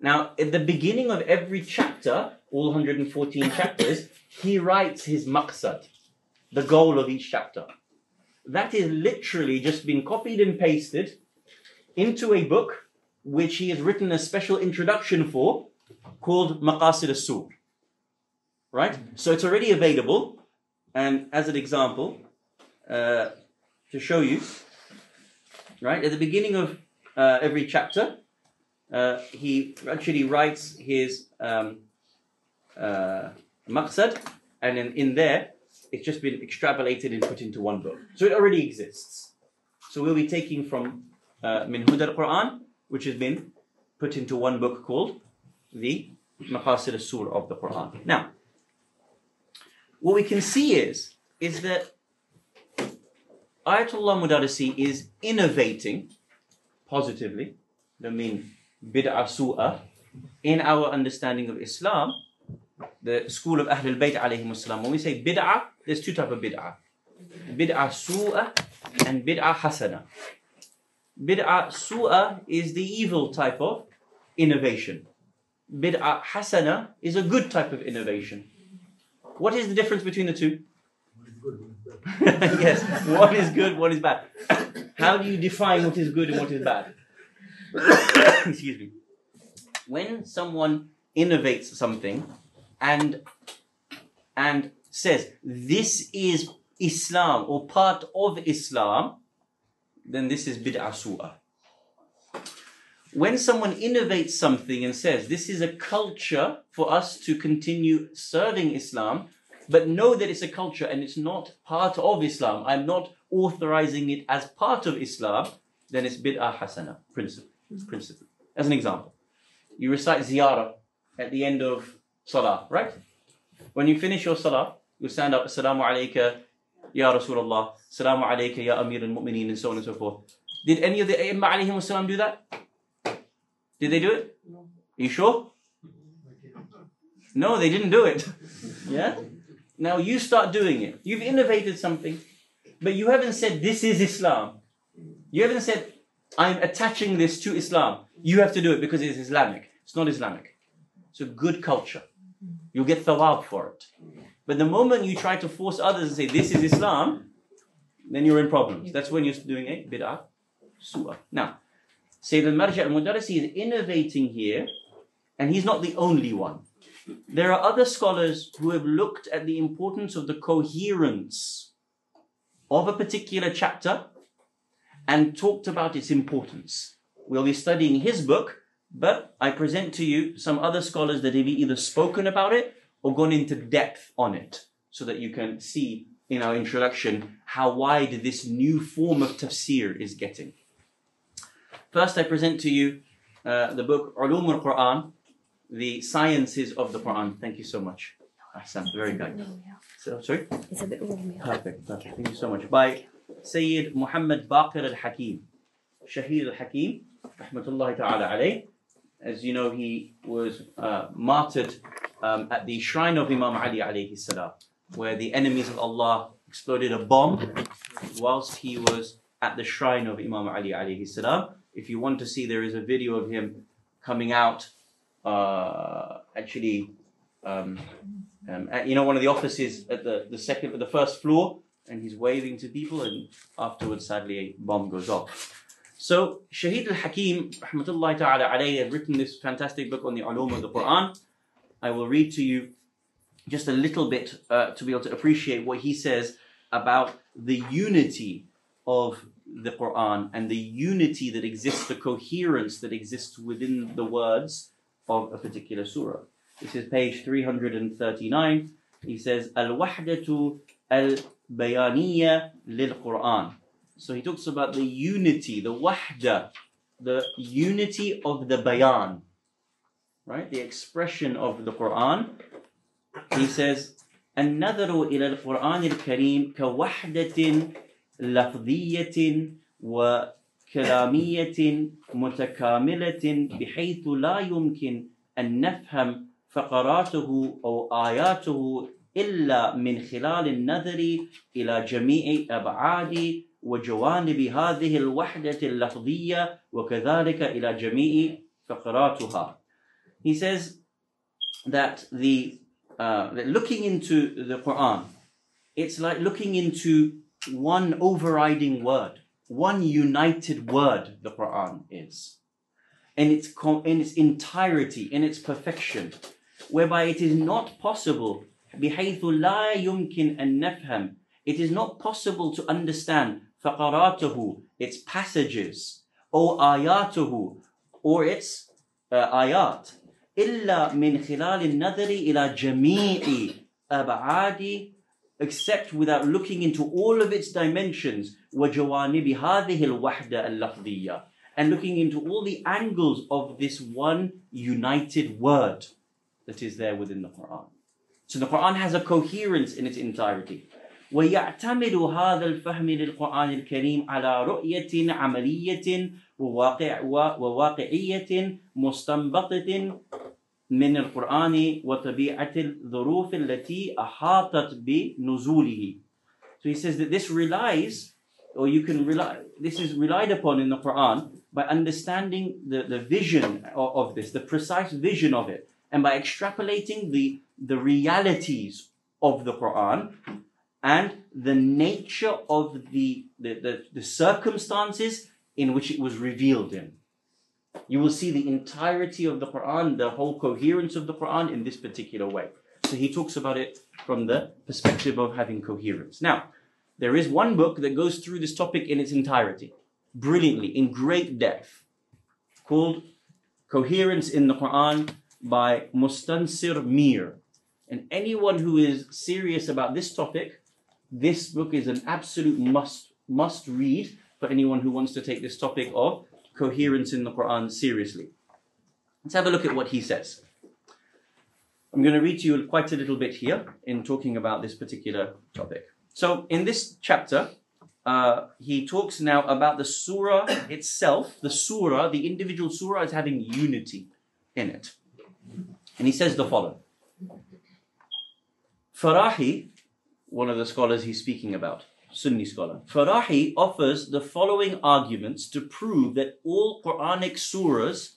Now, at the beginning of every chapter, all 114 chapters, he writes his maqsad, the goal of each chapter. That is literally just been copied and pasted into a book which he has written a special introduction for called Maqasid al-Sur. Right? So it's already available. And as an example, uh, to show you, right, at the beginning of uh, every chapter, uh, he actually writes his um, uh, maqsad, and then in there, it's just been extrapolated and put into one book. So it already exists. So we'll be taking from uh, al-Quran, which has been put into one book called the Maqasid al-Sur of the Quran. Now, what we can see is, is that Ayatollah Mudarrisi is innovating positively, I mean bid'ah su'ah, in our understanding of Islam, the school of Ahlul Bayt alayhim salam. When we say bid'ah, there's two types of bid'ah. Bid'ah su'ah and bid'ah hasana. Bid'ah su'ah is the evil type of innovation. Bid'ah hasana is a good type of innovation. What is the difference between the two? yes, what is good, what is bad. How do you define what is good and what is bad? Excuse me. When someone innovates something and and says this is Islam or part of Islam, then this is bid'ah su'ah. When someone innovates something and says this is a culture for us to continue serving Islam, but know that it's a culture and it's not part of Islam, I'm not authorizing it as part of Islam, then it's bid'ah hasana, principle. principle. As an example, you recite ziyarah at the end of salah, right? When you finish your salah, you stand up, Assalamu alayka, Ya Rasulullah, Assalamu alayka, Ya Amir al Mu'mineen, and so on and so forth. Did any of the Aimma alayhim salam do that? Did they do it? You sure? No, they didn't do it. Yeah? Now you start doing it. You've innovated something, but you haven't said this is Islam. You haven't said I'm attaching this to Islam. You have to do it because it's Islamic. It's not Islamic. It's a good culture. You'll get thawab for it. But the moment you try to force others and say this is Islam, then you're in problems. That's when you're doing a bid'ah su'ah. Now, Sayyid al-Marja al-Mudarrisi is innovating here, and he's not the only one. There are other scholars who have looked at the importance of the coherence of a particular chapter and talked about its importance. We'll be studying his book, but I present to you some other scholars that have either spoken about it or gone into depth on it so that you can see in our introduction how wide this new form of tafsir is getting. First, I present to you uh, the book Ulum al Quran, the sciences of the Quran. Thank you so much. Ahsan, very good. So, sorry? It's a bit warm. Perfect, perfect. Thank you so much. By Sayyid Muhammad Baqir al Hakim, Shahid al Hakim, rahmatullahi ta'ala alayh. As you know, he was uh, martyred um, at the shrine of Imam Ali alayhi salam, where the enemies of Allah exploded a bomb whilst he was at the shrine of Imam Ali alayhi salam. If you want to see, there is a video of him coming out, uh, actually, um, um, at, you know, one of the offices at the, the second, the first floor, and he's waving to people, and afterwards, sadly, a bomb goes off. So, Shahid al-Hakim, rahmatullahi ta'ala alayhi, had written this fantastic book on the ulum of the Quran. I will read to you just a little bit uh, to be able to appreciate what he says about the unity of the Quran and the unity that exists, the coherence that exists within the words of a particular surah. This is page 339. He says, Al-Wahdatu al-Bayaniyya lil-Quran. So he talks about the unity, the wahda, the unity of the bayan, right? The expression of the Quran. He says, النظر إلى القرآن الكريم كوحدة لفظية وكلامية متكاملة بحيث لا يمكن أن نفهم فقراته أو آياته إلا من خلال النظر إلى جميع أبعاد وجوانب هذه الوحدة اللفظية وكذلك إلى جميع فقراتها. He says that the uh, that looking into the Quran, it's like looking into one overriding word, one united word. The Quran is, in its co- in its entirety, in its perfection, whereby it is not possible. بحيث لا يمكن أن نفهم. It is not possible to understand فقراته, its passages, or آياته, or its uh, ayat. إلا من خلال النظر إلى جميع أبعاد except without looking into all of its dimensions وجوانب هذه الوحدة اللفظية and looking into all the angles of this one united word that is there within the Quran. So the Quran has a coherence in its entirety. ويعتمد هذا الفهم للقرآن الكريم على رؤية عملية وواقع وواقعية مستنبطة من القرآن وطبيعة الظروف التي أحاطت بنزوله. So he says that this relies, or you can rely, this is relied upon in the Quran by understanding the, the vision of, of this, the precise vision of it, and by extrapolating the, the realities of the Quran and the nature of the, the, the, the circumstances in which it was revealed in. You will see the entirety of the Quran, the whole coherence of the Quran in this particular way. So he talks about it from the perspective of having coherence. Now, there is one book that goes through this topic in its entirety, brilliantly, in great depth, called Coherence in the Quran by Mustansir Mir. And anyone who is serious about this topic, this book is an absolute must must read for anyone who wants to take this topic of coherence in the Quran seriously. Let's have a look at what he says. I'm going to read to you quite a little bit here in talking about this particular topic. So, in this chapter, uh, he talks now about the surah itself. The surah, the individual surah, is having unity in it. And he says the following Farahi, one of the scholars he's speaking about, Sunni scholar, Farahi offers the following arguments to prove that all Quranic surahs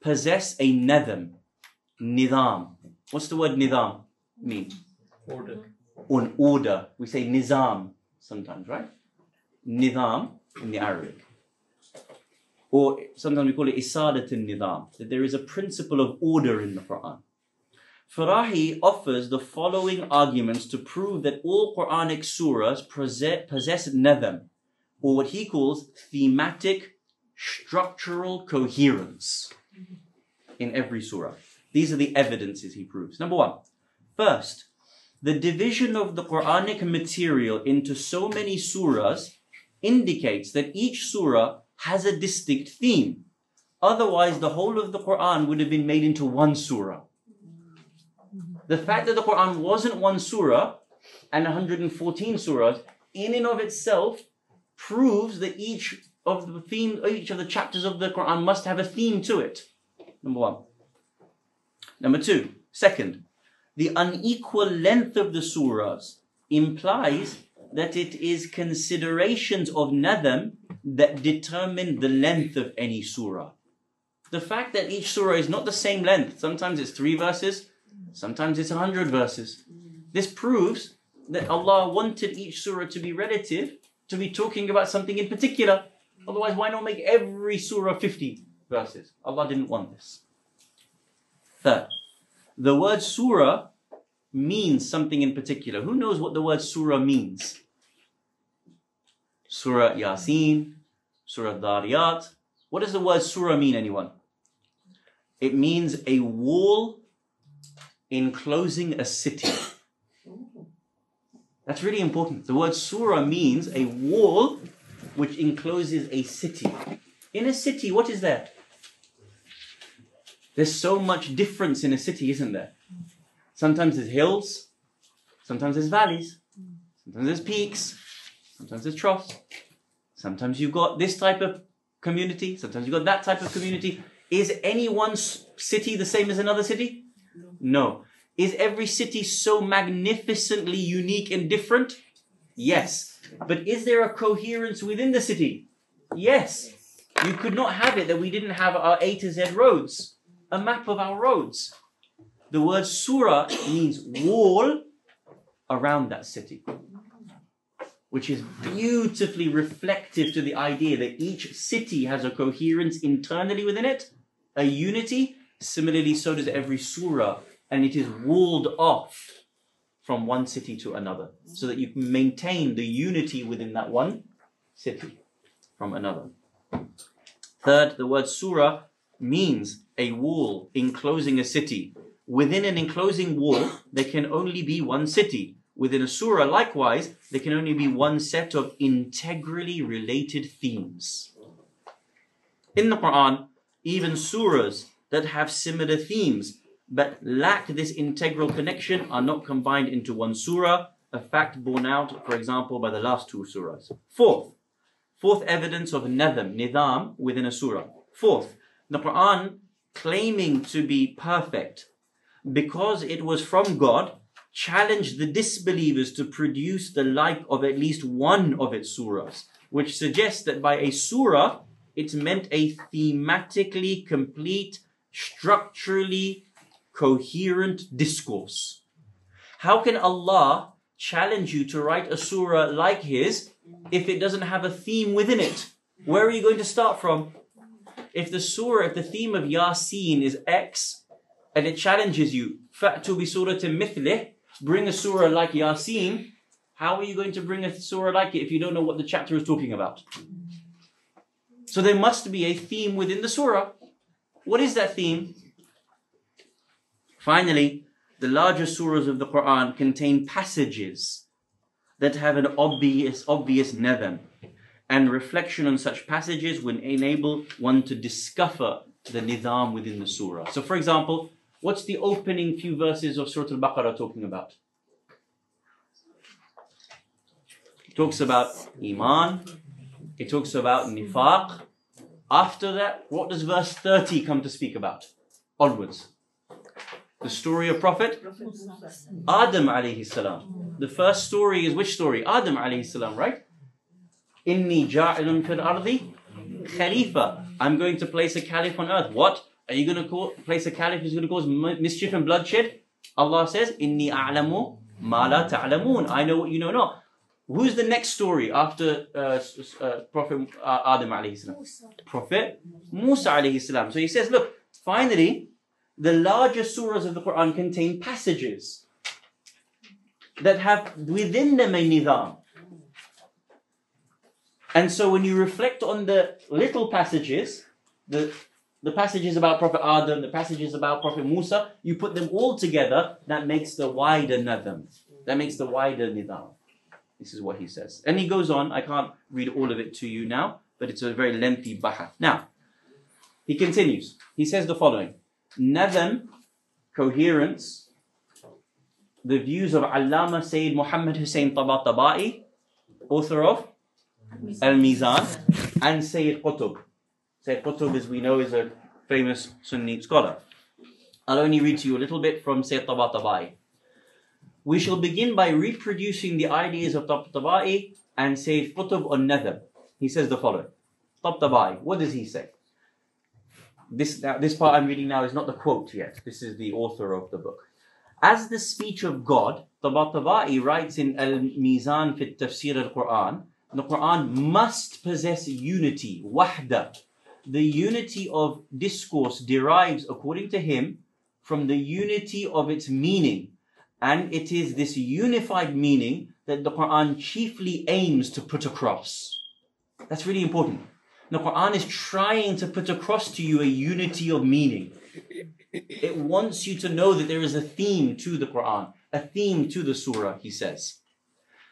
possess a nidam, nidam. What's the word nidam mean? Order. An order. We say nizam sometimes, right? Nidam in the Arabic. Or sometimes we call it isadat nidam, that there is a principle of order in the Quran. Farahi offers the following arguments to prove that all Quranic surahs possess, nadam, or what he calls thematic structural coherence in every surah. These are the evidences he proves. Number one, first, the division of the Quranic material into so many surahs indicates that each surah has a distinct theme. Otherwise, the whole of the Quran would have been made into one surah. The fact that the Quran wasn't one surah and 114 surahs, in and of itself, proves that each of the theme, each of the chapters of the Quran must have a theme to it. Number one. Number two. Second, the unequal length of the surahs implies that it is considerations of nadam that determine the length of any surah. The fact that each surah is not the same length, sometimes it's three verses, sometimes it's a hundred verses. This proves that Allah wanted each surah to be relative, to be talking about something in particular. Otherwise, why not make every surah 50 verses? Allah didn't want this. Third, the word surah means something in particular. Who knows what the word surah means? Surah Yasin, Surah Dariyat. What does the word surah mean, anyone? It means a wall enclosing a city. That's really important. The word surah means a wall which encloses a city. In a city, what is there? There's so much difference in a city, isn't there? Sometimes there's hills, sometimes there's valleys, sometimes there's peaks, sometimes there's troughs. Sometimes you've got this type of community, sometimes you've got that type of community. Is any one city the same as another city? No. Is every city so magnificently unique and different? Yes. But is there a coherence within the city? Yes. You could not have it that we didn't have our A to Z roads, a map of our roads. The word surah means wall around that city, which is beautifully reflective to the idea that each city has a coherence internally within it, a unity. Similarly, so does every surah, and it is walled off from one city to another, so that you maintain the unity within that one city from another. Third, the word surah means a wall enclosing a city. Within an enclosing wall, there can only be one city. Within a surah, likewise, there can only be one set of integrally related themes. In the Quran, even surahs that have similar themes but lack this integral connection are not combined into one surah, a fact borne out, for example, by the last two surahs. Fourth, fourth evidence of nadam, nidam, within a surah. Fourth, the Quran claiming to be perfect because it was from God, challenged the disbelievers to produce the like of at least one of its surahs, which suggests that by a surah, it's meant a thematically complete, structurally coherent discourse. How can Allah challenge you to write a surah like his if it doesn't have a theme within it? Where are you going to start from? If the surah, if the theme of Yasin is X and it challenges you, fa'tu bi suratin mithlih, bring a surah like Yasin, how are you going to bring a surah like it if you don't know what the chapter is talking about? So there must be a theme within the surah. What is that theme? Finally, the larger surahs of the Quran contain passages that have an obvious, obvious nadam, and reflection on such passages will enable one to discover the nidam within the surah. So, for example, what's the opening few verses of Surah Al-Baqarah talking about? It talks about iman. It talks about nifaq. After that, what does verse 30 come to speak about? Onwards. The story of Prophet Adam alayhi salam. The first story is which story? Adam alayhi salam, right? Inni ja'ilun fil ardi khalifa. I'm going to place a caliph on earth. What? Are you going to call, place a caliph who's going to cause mischief and bloodshed? Allah says, Inni a'lamu ma la ta'lamun. I know what you know not. Who's the next story after uh, uh, Prophet uh, Adam alayhi salam? Prophet Musa alayhi salam. So he says, look, finally, the larger surahs of the Quran contain passages that have within them a nidam. And so when you reflect on the little passages, the the passages about Prophet Adam, the passages about Prophet Musa, you put them all together, that makes the wider nadam. That makes the wider nidam. This is what he says. And he goes on, I can't read all of it to you now, but it's a very lengthy bahath. Now, he continues. He says the following. Nadam, coherence, the views of Allama Sayyid Muhammad Hussein Tabatabai, author of Al-Mizan, and Sayyid Qutb. Sayyid Qutb, as we know, is a famous Sunni scholar. I'll only read to you a little bit from Sayyid Tabatabai. We shall begin by reproducing the ideas of Tabatabai and Sayyid Qutb on Nadam. He says the following. Tabatabai, what does he say? This, now, this part I'm reading now is not the quote yet. This is the author of the book. As the speech of God, Tabatabai writes in Al-Mizan fi Tafsir al-Quran, the Quran must possess unity, wahda. The unity of discourse derives, according to him, from the unity of its meaning. And it is this unified meaning that the Quran chiefly aims to put across. That's really important. The Quran is trying to put across to you a unity of meaning. It wants you to know that there is a theme to the Quran, a theme to the surah, he says.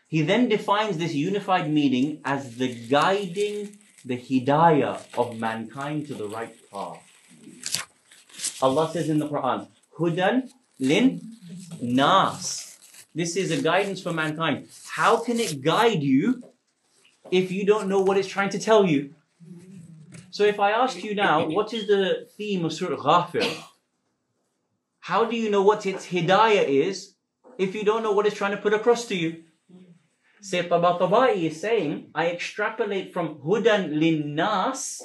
He then defines this unified meaning as the guiding, the hidayah of mankind to the right path. Allah says in the Quran, Hudan lin nas. This is a guidance for mankind. How can it guide you if you don't know what it's trying to tell you? So if I ask you now, what is the theme of Surah Ghafir? How do you know what its hidayah is if you don't know what it's trying to put across to you? Sayyid Tabatabai is saying, I extrapolate from Hudan lin nas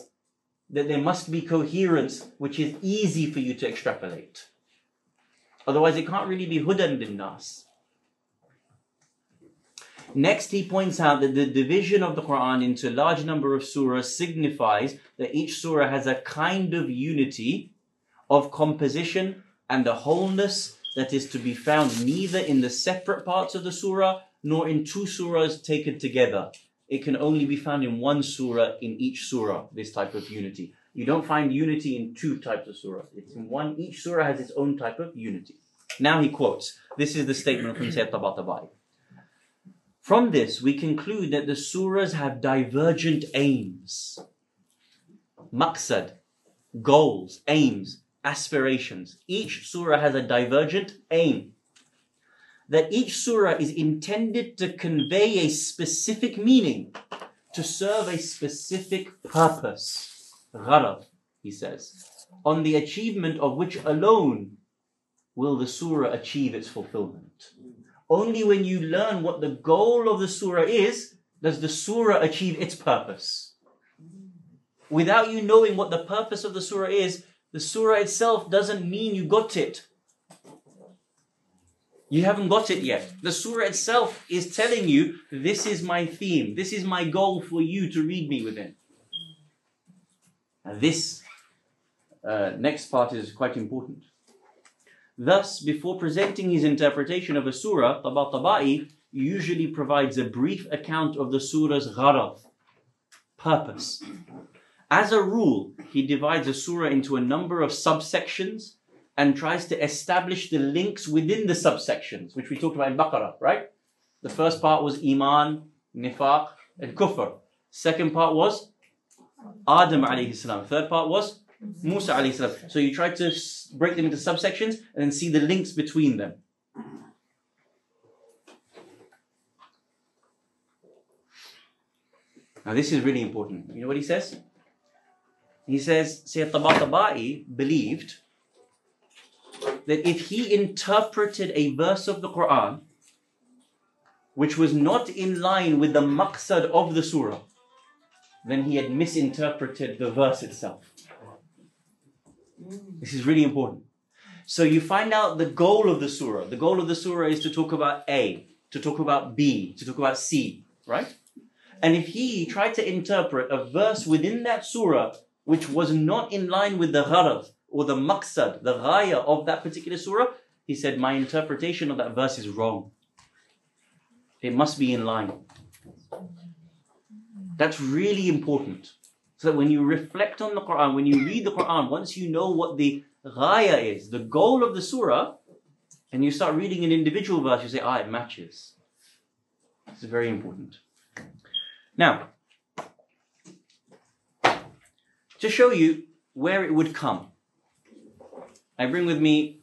that there must be coherence which is easy for you to extrapolate. Otherwise, it can't really be Hudan lin nas. Next, he points out that the division of the Quran into a large number of surahs signifies that each surah has a kind of unity of composition and a wholeness that is to be found neither in the separate parts of the surah nor in two surahs taken together. It can only be found in one surah in each surah, this type of unity. You don't find unity in two types of surah. It's in one, each surah has its own type of unity. Now he quotes, this is the statement from Sayyid Tabatabai. From this, we conclude that the surahs have divergent aims. Maqsad, goals, aims, aspirations. Each surah has a divergent aim. That each surah is intended to convey a specific meaning, to serve a specific purpose. Gharad, he says, on the achievement of which alone will the surah achieve its fulfillment. Only when you learn what the goal of the surah is, does the surah achieve its purpose. Without you knowing what the purpose of the surah is, the surah itself doesn't mean you got it. You haven't got it yet. The surah itself is telling you, this is my theme, this is my goal for you to read me within. And this uh, next part is quite important. Thus, before presenting his interpretation of a surah, Tabatabai usually provides a brief account of the surah's gharad, purpose. As a rule, he divides a surah into a number of subsections and tries to establish the links within the subsections, which we talked about in Baqarah, right? The first part was Iman, Nifaq, and Kufr. Second part was Adam alayhi salam. Third part was Musa alayhi salam. So you try to break them into subsections and then see the links between them. Now this is really important. You know what he says? He says Sayyid Tabatabai believed that if he interpreted a verse of the Quran which was not in line with the maqsad of the surah, then he had misinterpreted the verse itself. This is really important. So you find out the goal of the surah. The goal of the surah is to talk about A, to talk about B, to talk about C, right? And if he tried to interpret a verse within that surah which was not in line with the gharad or the maqsad, the ghaya of that particular surah, he said, My interpretation of that verse is wrong. It must be in line. That's really important. So that when you reflect on the Quran, when you read the Quran, once you know what the ghaya is, the goal of the surah, and you start reading an individual verse, you say, ah, it matches. Is very important. Now, to show you where it would come, I bring with me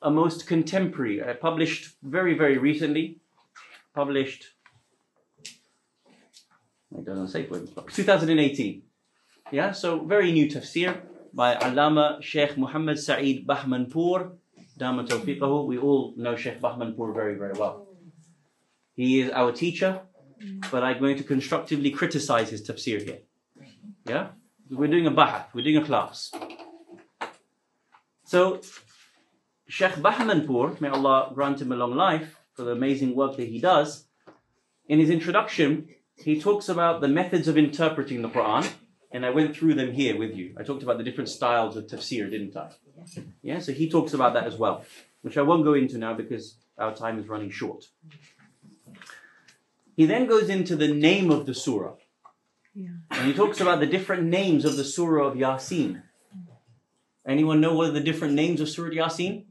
a most contemporary, uh, published very, very recently, published, it doesn't say 2018. Yeah, so very new tafsir by Allama Sheikh Muhammad Sa'id Tawfiqahu. We all know Sheikh Bahmanpur very, very well. He is our teacher, but I'm going to constructively criticize his tafsir here. Yeah? We're doing a bahath, we're doing a class. So, Sheikh Bahmanpur, may Allah grant him a long life for the amazing work that he does, in his introduction, he talks about the methods of interpreting the Quran, and I went through them here with you. I talked about the different styles of tafsir, didn't I? Yeah, so he talks about that as well, which I won't go into now because our time is running short. He then goes into the name of the surah. Yeah. And he talks about the different names of the surah of Yasin. Anyone know what are the different names of Surah Yasin?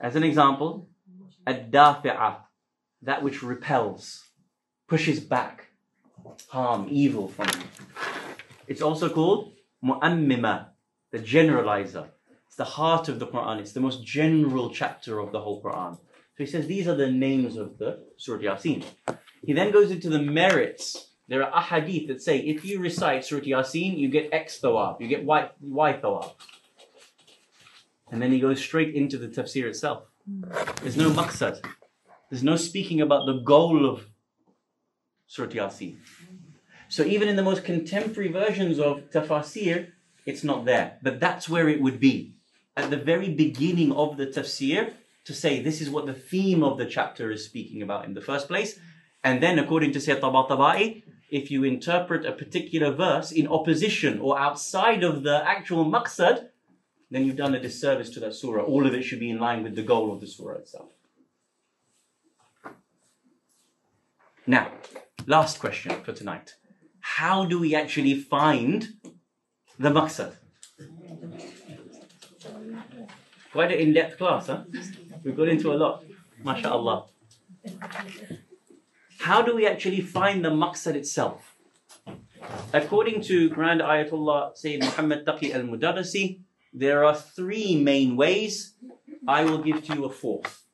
As an example, Ad-Dafi'ah, that which repels, pushes back harm, evil from you. It's also called Mu'ammima, the generalizer. It's the heart of the Quran. It's the most general chapter of the whole Quran. So he says these are the names of the Surah Yasin. He then goes into the merits. There are ahadith that say if you recite Surah Yasin, you get X thawab, you get Y, y thawab. And then he goes straight into the tafsir itself. There's no maqsad. There's no speaking about the goal of Surah Yasin. So even in the most contemporary versions of tafsir, it's not there. But that's where it would be. At the very beginning of the tafsir, to say this is what the theme of the chapter is speaking about in the first place. And then, according to Sayyid Tabatabai, if you interpret a particular verse in opposition or outside of the actual maqsad, then you've done a disservice to that surah. All of it should be in line with the goal of the surah itself. Now, last question for tonight. How do we actually find the maqsad? Quite an in-depth class, huh? We've got into a lot. MashaAllah. How do we actually find the maqsad itself? According to Grand Ayatollah Sayyid Muhammad Taqi al Mudarrisi, there are three main ways. I will give to you a fourth.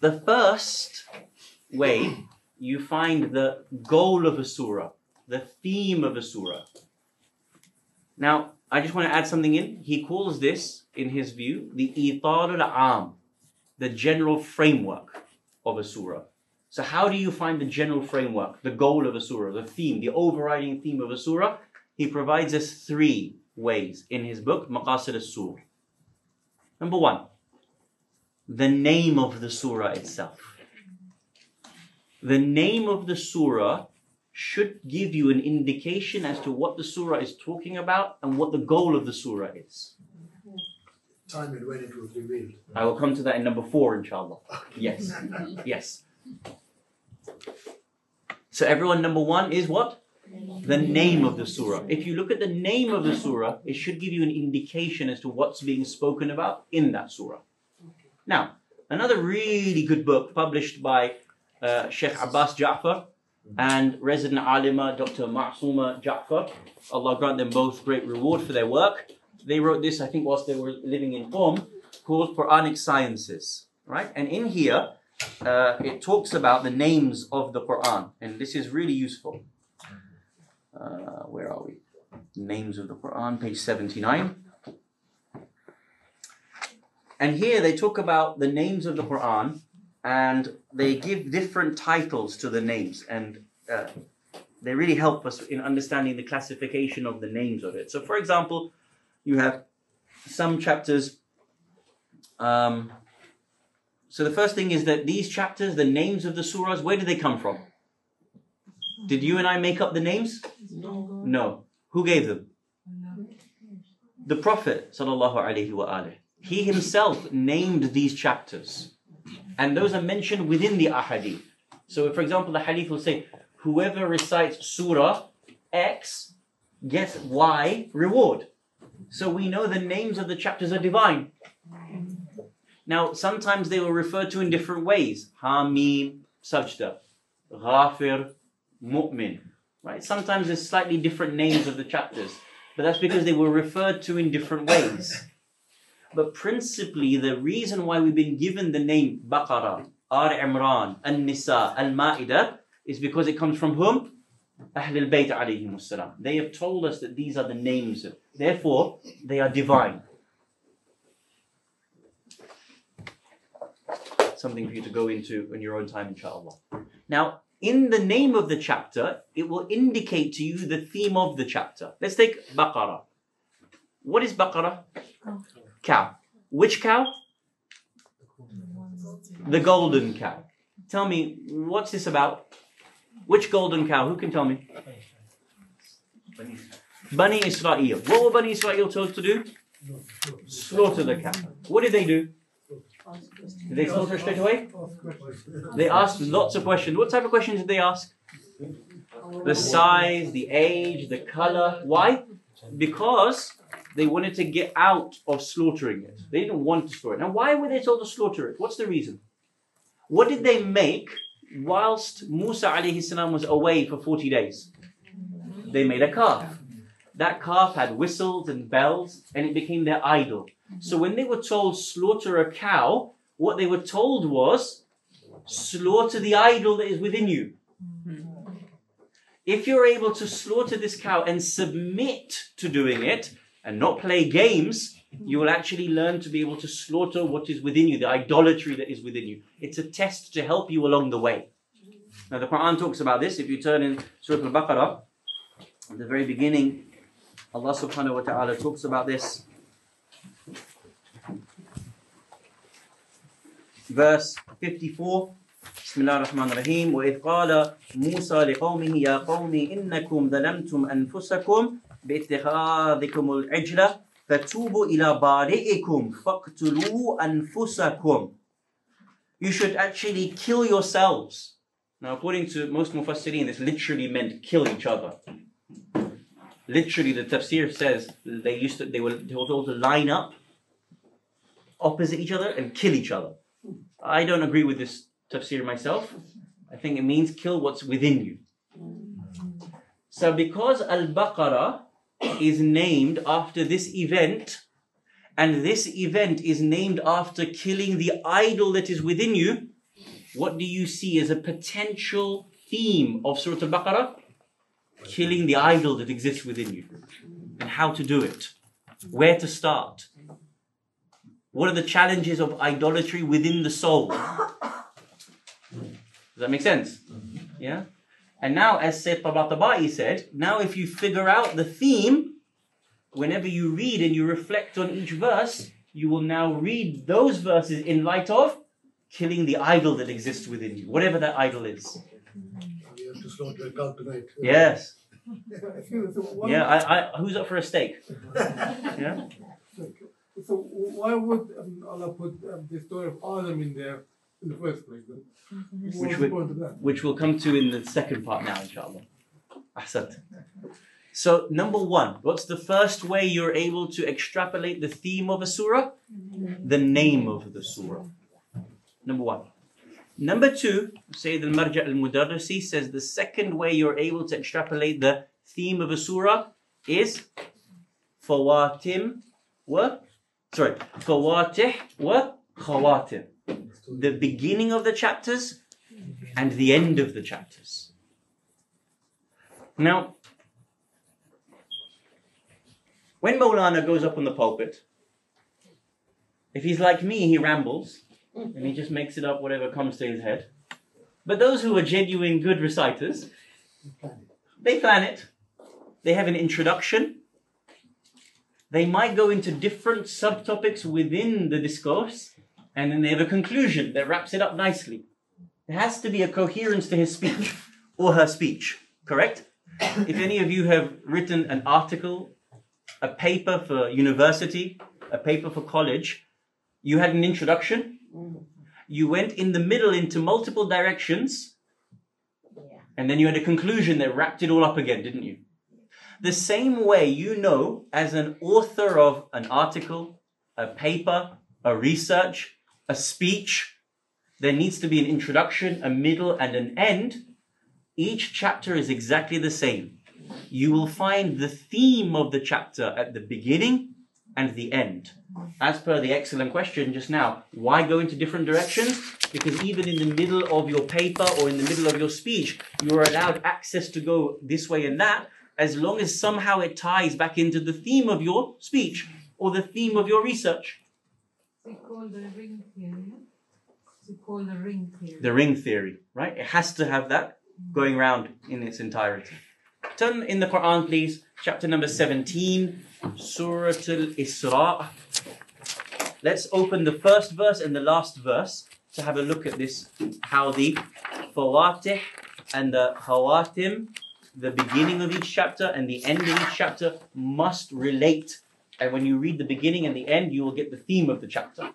The first way you find the goal of a surah, the theme of a surah. Now, I just want to add something in. He calls this, in his view, the itar al-am, the general framework of a surah. So how do you find the general framework, the goal of a surah, the theme, the overriding theme of a surah? He provides us three ways in his book, Maqasid al-Sur. Number one, the name of the surah itself. The name of the surah should give you an indication as to what the surah is talking about and what the goal of the surah is. Time and when it was revealed. I will come to that in number four, inshallah. Yes. Yes. So, everyone, number one is what? The name of the surah. If you look at the name of the surah, it should give you an indication as to what's being spoken about in that surah. Now, another really good book published by uh, Sheikh Abbas Ja'far and resident alima Dr. Ma'suma Ja'far. Allah grant them both great reward for their work. They wrote this, I think, whilst they were living in Qom, called Quranic Sciences. Right? And in here, uh, it talks about the names of the Quran, and this is really useful. Uh, where are we? Names of the Quran, page 79. And here they talk about the names of the Quran and they give different titles to the names and uh, they really help us in understanding the classification of the names of it. So, for example, you have some chapters. Um, so, the first thing is that these chapters, the names of the surahs, where did they come from? Did you and I make up the names? No. No. Who gave them? The Prophet sallallahu alaihi wasallam. He himself named these chapters, and those are mentioned within the ahadith. So, for example, the hadith will say, "Whoever recites Surah X gets Y reward." So we know the names of the chapters are divine. Now, sometimes they were referred to in different ways. Hamim, Sajda, Ghafir, Mu'min. Right? Sometimes there's slightly different names of the chapters, but that's because they were referred to in different ways. But principally, the reason why we've been given the name Baqarah, Al Imran, Al Nisa, Al Ma'idah is because it comes from whom? Ahlul Bayt alayhim salam. They have told us that these are the names. Therefore, they are divine. Something for you to go into in your own time, inshallah. Now, in the name of the chapter, it will indicate to you the theme of the chapter. Let's take Baqarah. What is Baqarah? Oh. Cow. Which cow? The golden cow. Tell me, what's this about? Which golden cow? Who can tell me? Bani Israel. What were Bani Israel told to do? Slaughter the cow. What did they do? Did they slaughter straight away? They asked lots of questions. What type of questions did they ask? The size, the age, the color. Why? Because they wanted to get out of slaughtering it. They didn't want to slaughter it. Now, why were they told to slaughter it? What's the reason? What did they make whilst Musa alayhi salam was away for 40 days? They made a calf. That calf had whistles and bells, and it became their idol. So when they were told slaughter a cow, what they were told was slaughter the idol that is within you. If you're able to slaughter this cow and submit to doing it and not play games, you will actually learn to be able to slaughter what is within you, the idolatry that is within you. It's a test to help you along the way. Now, the Quran talks about this. If you turn in Surah Al Baqarah, at the very beginning, Allah subhanahu wa ta'ala talks about this. Verse 54. بسم الله الرحمن الرحيم وإذ قال موسى لقومه يا قوم إنكم ظلمتم أنفسكم باتخاذكم العجلة فتوبوا إلى بارئكم فاقتلوا أنفسكم You should actually kill yourselves. Now, according to most Mufassirin, this literally meant kill each other. Literally, the tafsir says they used to they were they were told to line up opposite each other and kill each other. I don't agree with this tafsir myself. I think it means kill what's within you. So because Al-Baqarah is named after this event, and this event is named after killing the idol that is within you, what do you see as a potential theme of Surah Al-Baqarah? Killing the idol that exists within you. And how to do it. Where to start. What are the challenges of idolatry within the soul? Does that make sense? Mm-hmm. Yeah? And now, as Sayyid Tabatabai said, now if you figure out the theme, whenever you read and you reflect on each verse, you will now read those verses in light of killing the idol that exists within you, whatever that idol is. Have to slaughter a cow tonight. Yes. So Yeah, I, I, who's up for a steak? Yeah? so why would um, Allah put um, the story of Adam in there in the first place? Then? What mm-hmm. Which was would- the point of that? which we'll come to in the second part now, inshallah. Ahsant. So, number one, what's the first way you're able to extrapolate the theme of a surah? Mm-hmm. The name of the surah. Number one. Number two, Sayyid al Marja al Mudarrisi says the second way you're able to extrapolate the theme of a surah is fawatim wa sorry, fawatih wa khawatim. The beginning of the chapters and the end of the chapters. Now, when Maulana goes up on the pulpit, if he's like me, he rambles and he just makes it up whatever comes to his head. But those who are genuine good reciters, they plan it. They have an introduction. They might go into different subtopics within the discourse, and then they have a conclusion that wraps it up nicely. There has to be a coherence to his speech or her speech, correct? If any of you have written an article, a paper for university, a paper for college, you had an introduction, you went in the middle into multiple directions, and then you had a conclusion that wrapped it all up again, didn't you? The same way you know, as an author of an article, a paper, a research, a speech, there needs to be an introduction, a middle, and an end. Each chapter is exactly the same. You will find the theme of the chapter at the beginning and the end. As per the excellent question just now, why go into different directions? Because even in the middle of your paper or in the middle of your speech, you are allowed access to go this way and that, as long as somehow it ties back into the theme of your speech or the theme of your research. The ring theory. The ring theory, right? It has to have that going round in its entirety. Turn in the Quran, please, chapter number 17, Surah Al Isra. Let's open the first verse and the last verse to have a look at this how the Fawatih and the Khawatim, the beginning of each chapter and the end of each chapter, must relate. And when you read the beginning and the end, you will get the theme of the chapter.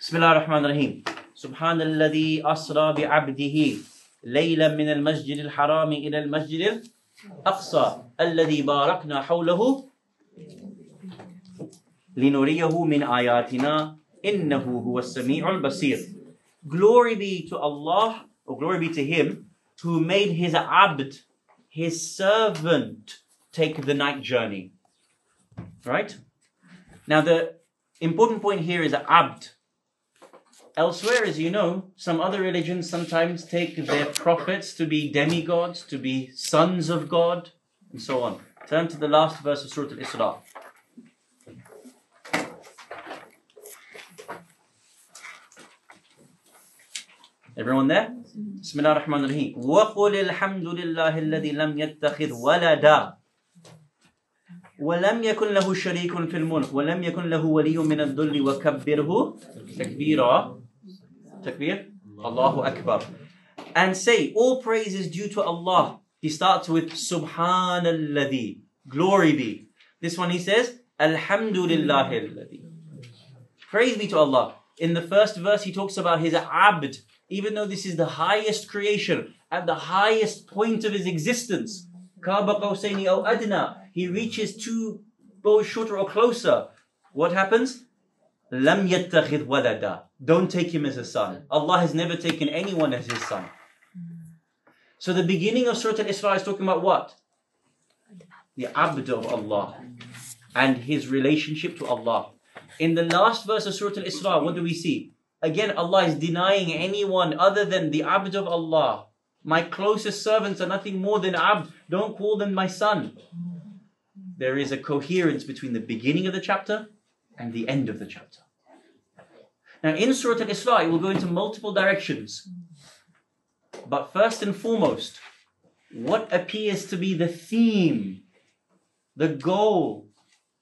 بسم الله الرحمن الرحيم سبحان الذي أسرى بعبده ليلا من المسجد الحرام إلى المسجد الأقصى الذي باركنا حوله لنريه من آياتنا إنه هو السميع البصير Glory be to Allah, or glory be to Him, who made His abd, His servant, take the night journey. Right? Now, the important point here is abd. Elsewhere, as you know, some other religions sometimes take their prophets to be demigods, to be sons of God, and so on. Turn to the last verse of Surah Al Isra. Everyone there? بسم الله الرحمن الرحيم وقل الحمد لله الذي لم يتخذ ولدا ولم يكن له شريك في الملك ولم يكن له ولي من الذل وكبره تكبيرا تكبير الله أكبر and say all praise is due to Allah he starts with subhanalladhi glory be this one he says alhamdulillahi alladhi praise be to Allah in the first verse he talks about his abd even though this is the highest creation at the highest point of his existence Aw oh, adna he reaches two bows shorter or closer. What happens? Lam walada. Don't take him as a son. Allah has never taken anyone as his son. So the beginning of Surah Al-Isra is talking about what? The abd of Allah and his relationship to Allah. In the last verse of Surah Al-Isra what do we see? Again, Allah is denying anyone other than the abd of Allah. My closest servants are nothing more than abd. Don't call them my son. There is a coherence between the beginning of the chapter and the end of the chapter. Now, in Surah Al Isra, it will go into multiple directions. But first and foremost, what appears to be the theme, the goal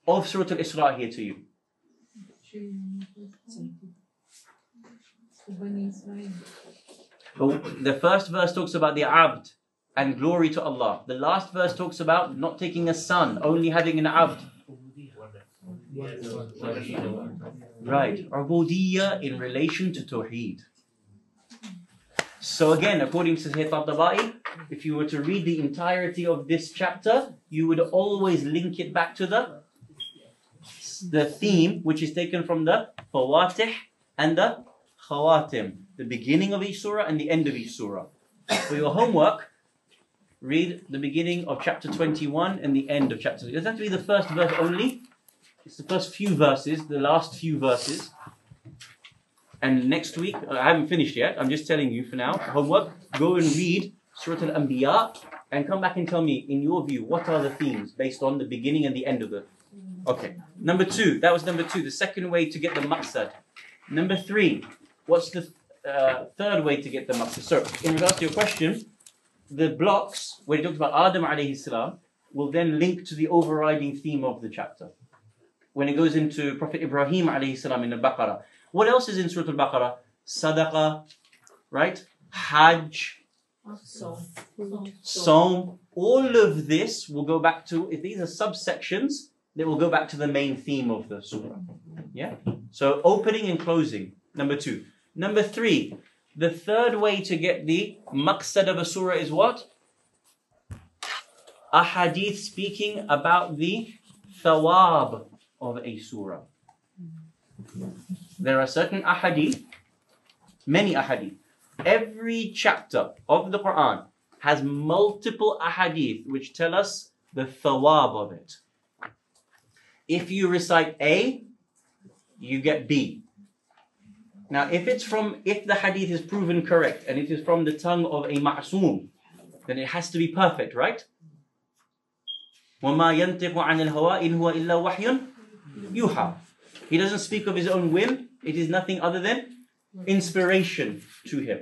of Surah Al Isra here to you? But the first verse talks about the abd and glory to Allah. The last verse talks about not taking a son, only having an abd. Right, ubudiyya in relation to Tawheed. So again, according to Sayyid Tabtabai, if you were to read the entirety of this chapter, you would always link it back to the the theme, which is taken from the Fawatih and the Khawatim, the beginning of each surah and the end of each surah. For your homework, read the beginning of chapter 21 and the end of chapter. It doesn't have to be the first verse only. It's the first few verses, the last few verses. And next week, I haven't finished yet. I'm just telling you for now. Homework. Go and read Surah Al-Anbiya and come back and tell me, in your view, what are the themes based on the beginning and the end of the. Okay. Number two. That was number two. The second way to get the maqsad. Number three. What's the uh, third way to get the maqsad? So, in regards to your question, the blocks where he talks about Adam alayhi salam will then link to the overriding theme of the chapter. When it goes into Prophet Ibrahim alayhi salam in the Baqarah. What else is in Surah Al-Baqarah? Sadaqah, right? Hajj, Sawm. All of this will go back to, if these are subsections, they will go back to the main theme of the surah. Yeah? So opening and closing, number two. Number three, the third way to get the maqsad of a surah is what? A hadith speaking about the thawab of a surah. There are certain ahadith, many ahadith. Every chapter of the Quran has multiple ahadith which tell us the thawab of it. If you recite A, you get B. Now, if it's from, if the hadith is proven correct and it is from the tongue of a ma'soom, then it has to be perfect, right? وَمَا يَنْطِقُ عَنِ الْهَوَىٰ إِنْ هُوَ إِلَّا وَحْيٌ يُوحَىٰ He doesn't speak of his own whim. It is nothing other than inspiration to him.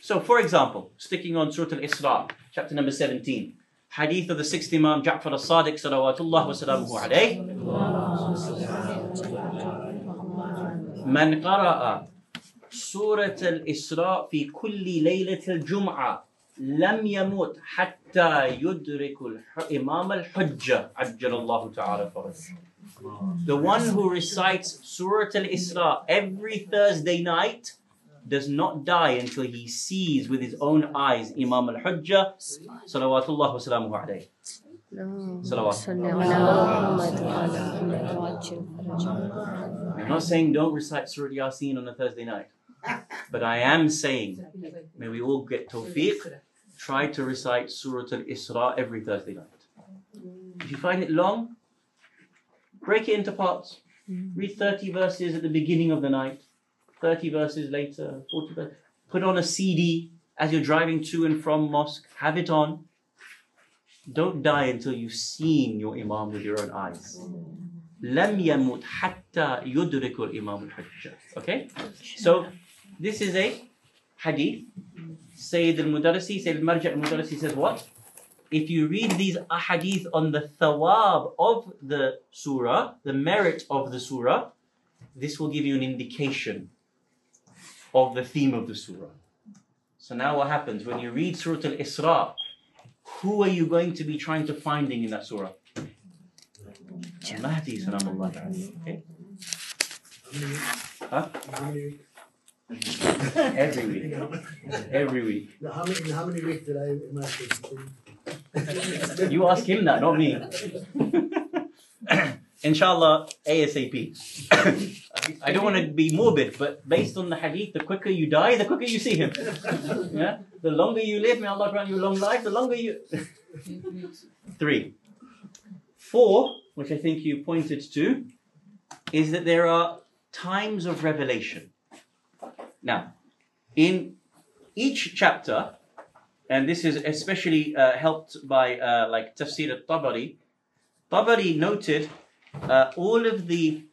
So, for example, sticking on Surah Al-Isra, chapter number 17, hadith of the sixth Imam Ja'far al-Sadiq salawatullah wa salamuhu alayh. من قرأ سورة الإسراء في كل ليلة الجمعة لم يموت حتى يدرك الح- إمام الحجة عجل الله تعالى فرجه The one who recites Surah Al Isra every Thursday night does not die until he sees with his own eyes Imam al Hujjah, salawatullah wa salamuhu alayhi. صلوات. صل على محمد وعلى محمد وعجل فرجه I'm not saying don't recite Surah Yasin on a Thursday night, but I am saying may we all get tawfiq, try to recite Surah Al Isra every Thursday night. If you find it long, break it into parts. Read 30 verses at the beginning of the night, 30 verses later, 40 verses. Put on a CD as you're driving to and from mosque. Have it on. Don't die until you've seen your Imam with your own eyes. لم يمت حتى يدرك الإمام الحجة. Okay? So, this is a hadith. Sayyid al-Mudarrisi, Sayyid al-Marja al-Mudarrisi says what? If you read these ahadith on the thawab of the surah, the merit of the surah, this will give you an indication of the theme of the surah. So now what happens when you read Surah Al-Isra, who are you going to be trying to finding in that surah? Al-Mahdi, salamullah. Okay? Huh? How many, Every week. Every week. how many, how many weeks did I imagine? You ask him that, not me. Inshallah, ASAP. I don't want to be morbid, but based on the hadith, the quicker you die, the quicker you see him. Yeah? The longer you live, may Allah grant you a long life, the longer you. Three. Four, which I think you pointed to, is that there are times of revelation. Now, in each chapter, and this is especially uh, helped by uh, like Tafsir al-Tabari. Tabari noted uh, all of the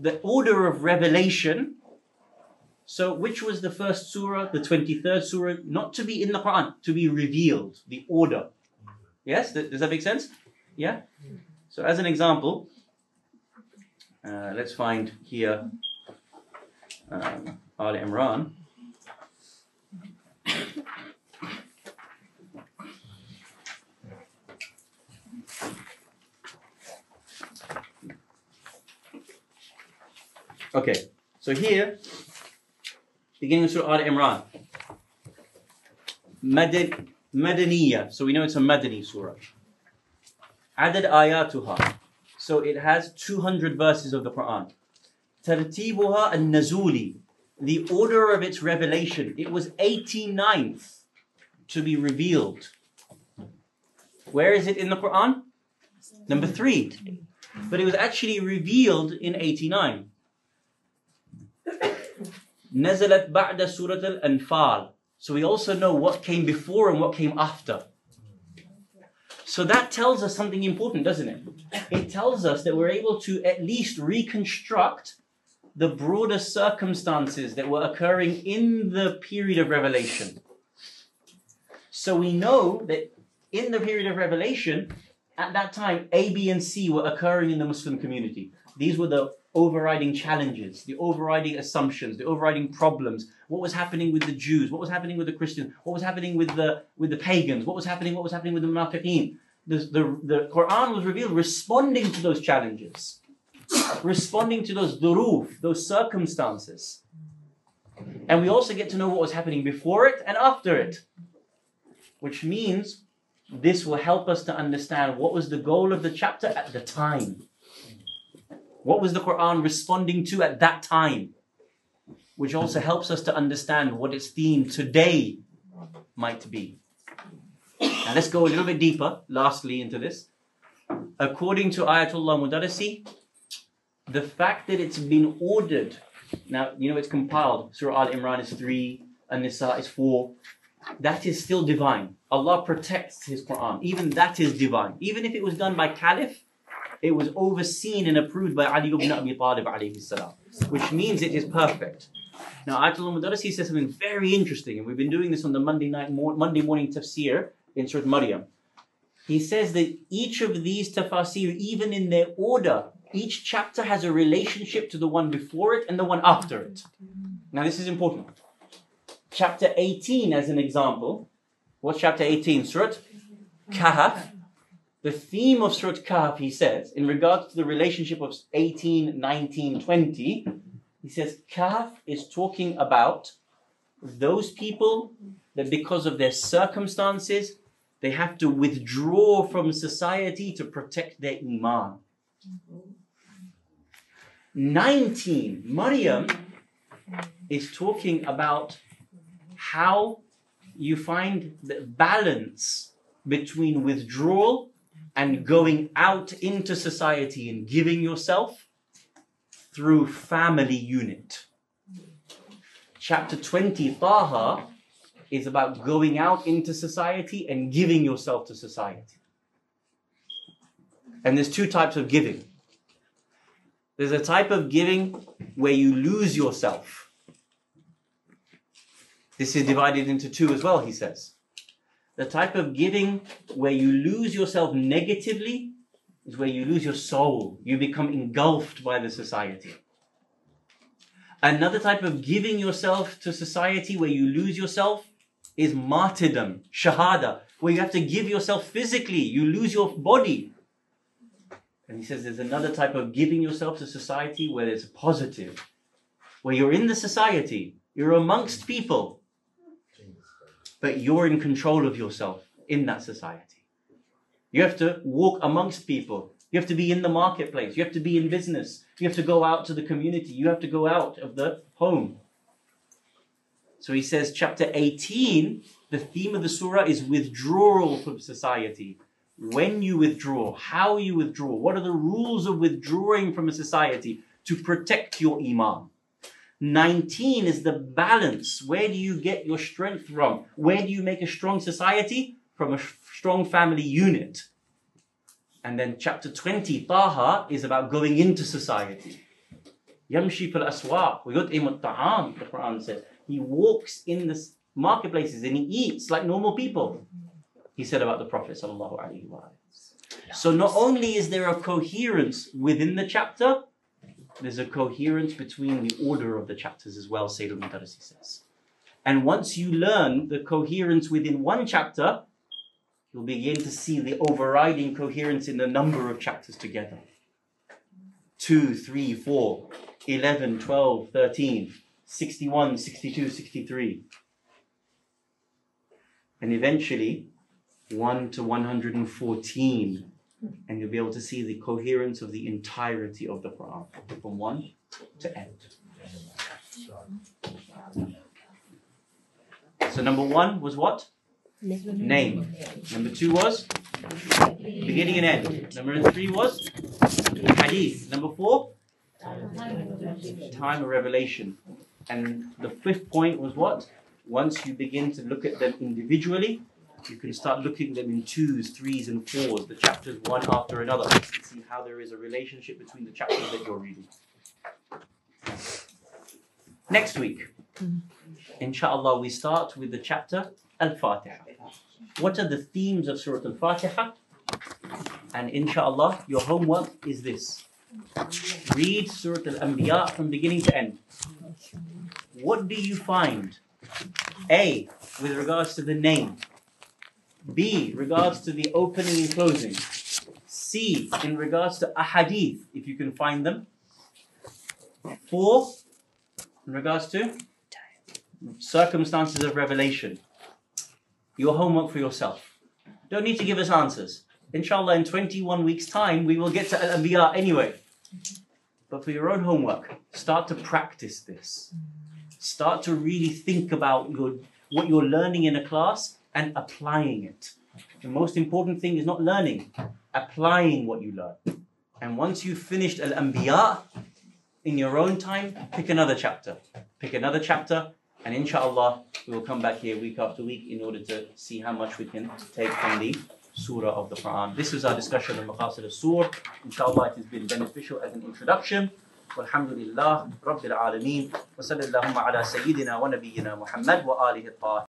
the order of revelation. So, which was the first surah, the twenty-third surah, not to be in the Quran, to be revealed. The order. Yes, Th- does that make sense? Yeah. So, as an example, uh, let's find here um, Al Imran. Okay, so here, beginning of Surah Al Imran, Madaniya, so we know it's a Madani surah. Adad ayatuha, so it has 200 verses of the Quran. Tartibuha al Nazuli, the order of its revelation, it was 89th to be revealed. Where is it in the Quran? Number three. But it was actually revealed in 89. نزلت بعد سورة الأنفال. So we also know what came before and what came after. So that tells us something important, doesn't it? It tells us that we're able to at least reconstruct the broader circumstances that were occurring in the period of revelation. So we know that in the period of revelation, at that time, A, B, and C were occurring in the Muslim community. These were the overriding challenges, the overriding assumptions, the overriding problems. What was happening with the Jews? What was happening with the Christians? What was happening with the with the pagans? What was happening? What was happening with the Munafiqeen? The, the, the Quran was revealed responding to those challenges, responding to those duruf, those circumstances. And we also get to know what was happening before it and after it, which means this will help us to understand what was the goal of the chapter at the time. What was the Quran responding to at that time? Which also helps us to understand what its theme today might be. Now let's go a little bit deeper, lastly, into this. According to Ayatollah Mudarrisi, the fact that it's been ordered, now you know it's compiled, Surah Al Imran is 3, An Nisa is 4, that is still divine. Allah protects His Quran. Even that is divine. Even if it was done by Caliph, it was overseen and approved by Ali ibn Abi Talib salam, which means it is perfect. Now, Ayatollah Mudarrisi says something very interesting, and we've been doing this on the Monday night, mor- Monday morning tafsir in Surah Maryam. He says that each of these tafsir, even in their order, each chapter has a relationship to the one before it and the one after it. Now, this is important. Chapter 18, as an example, what's chapter 18? Surah Kahf. the theme of Surat Kahf, he says, in regards to the relationship of 18, 19, 20, he says Kahf is talking about those people that because of their circumstances, they have to withdraw from society to protect their iman. 19, Maryam is talking about how you find the balance between withdrawal and going out into society and giving yourself through family unit. Chapter 20, Taha, is about going out into society and giving yourself to society. And there's two types of giving. There's a type of giving where you lose yourself. This is divided into two as well, he says. The type of giving where you lose yourself negatively is where you lose your soul. You become engulfed by the society. Another type of giving yourself to society where you lose yourself is martyrdom, shahada, where you have to give yourself physically, you lose your body. And he says there's another type of giving yourself to society where it's positive, where you're in the society, you're amongst people, but you're in control of yourself in that society. You have to walk amongst people. You have to be in the marketplace. You have to be in business. You have to go out to the community. You have to go out of the home. So he says, chapter 18, the theme of the surah is withdrawal from society. When you withdraw, how you withdraw, what are the rules of withdrawing from a society to protect your iman? 19 is the balance. Where do you get your strength from? Where do you make a strong society? From a strong family unit. And then chapter 20, Taha, is about going into society. Yamshi fil aswaq, yut'im ta'am, the Quran says. He walks in the marketplaces and he eats like normal people. He said about the Prophet sallallahu alaihi wasallam. So not only is there a coherence within the chapter, there's a coherence between the order of the chapters as well, Sayyid al-Mudarrisi says. And once you learn the coherence within one chapter, you'll begin to see the overriding coherence in the number of chapters together. 2, 3, 4, 11, 12, 13, 61, 62, 63. And eventually, 1 to 114 and you'll be able to see the coherence of the entirety of the Quran from one to end. So number one was what? Name. Number two was beginning and end. Number three was hadith. Number four, time of revelation. And the fifth point was what? Once you begin to look at them individually, you can start looking at them in twos, threes, and fours, the chapters one after another, to see how there is a relationship between the chapters that you're reading. Next week, mm-hmm. inshallah, we start with the chapter Al Fatiha. What are the themes of Surah Al Fatiha? And inshallah, your homework is this read Surah Al Anbiya from beginning to end. What do you find? A, with regards to the name. B, regards to the opening and closing. C, in regards to ahadith, if you can find them. Four, in regards to circumstances of revelation. Your homework for yourself. Don't need to give us answers. Inshallah, in 21 weeks' time, we will get to Al Anbiya anyway. But for your own homework, start to practice this. Start to really think about your, what you're learning in a class and applying it. The most important thing is not learning, applying what you learn. And once you've finished Al Anbiya, in your own time, pick another chapter. Pick another chapter, and inshallah, we will come back here week after week in order to see how much we can take from the surah of the Quran. This is our discussion on Maqasid al-Sur. Inshallah, it has been beneficial as an introduction. والحمد لله رب العالمين وصلى اللهم على سيدنا ونبينا محمد وآله الطاهرين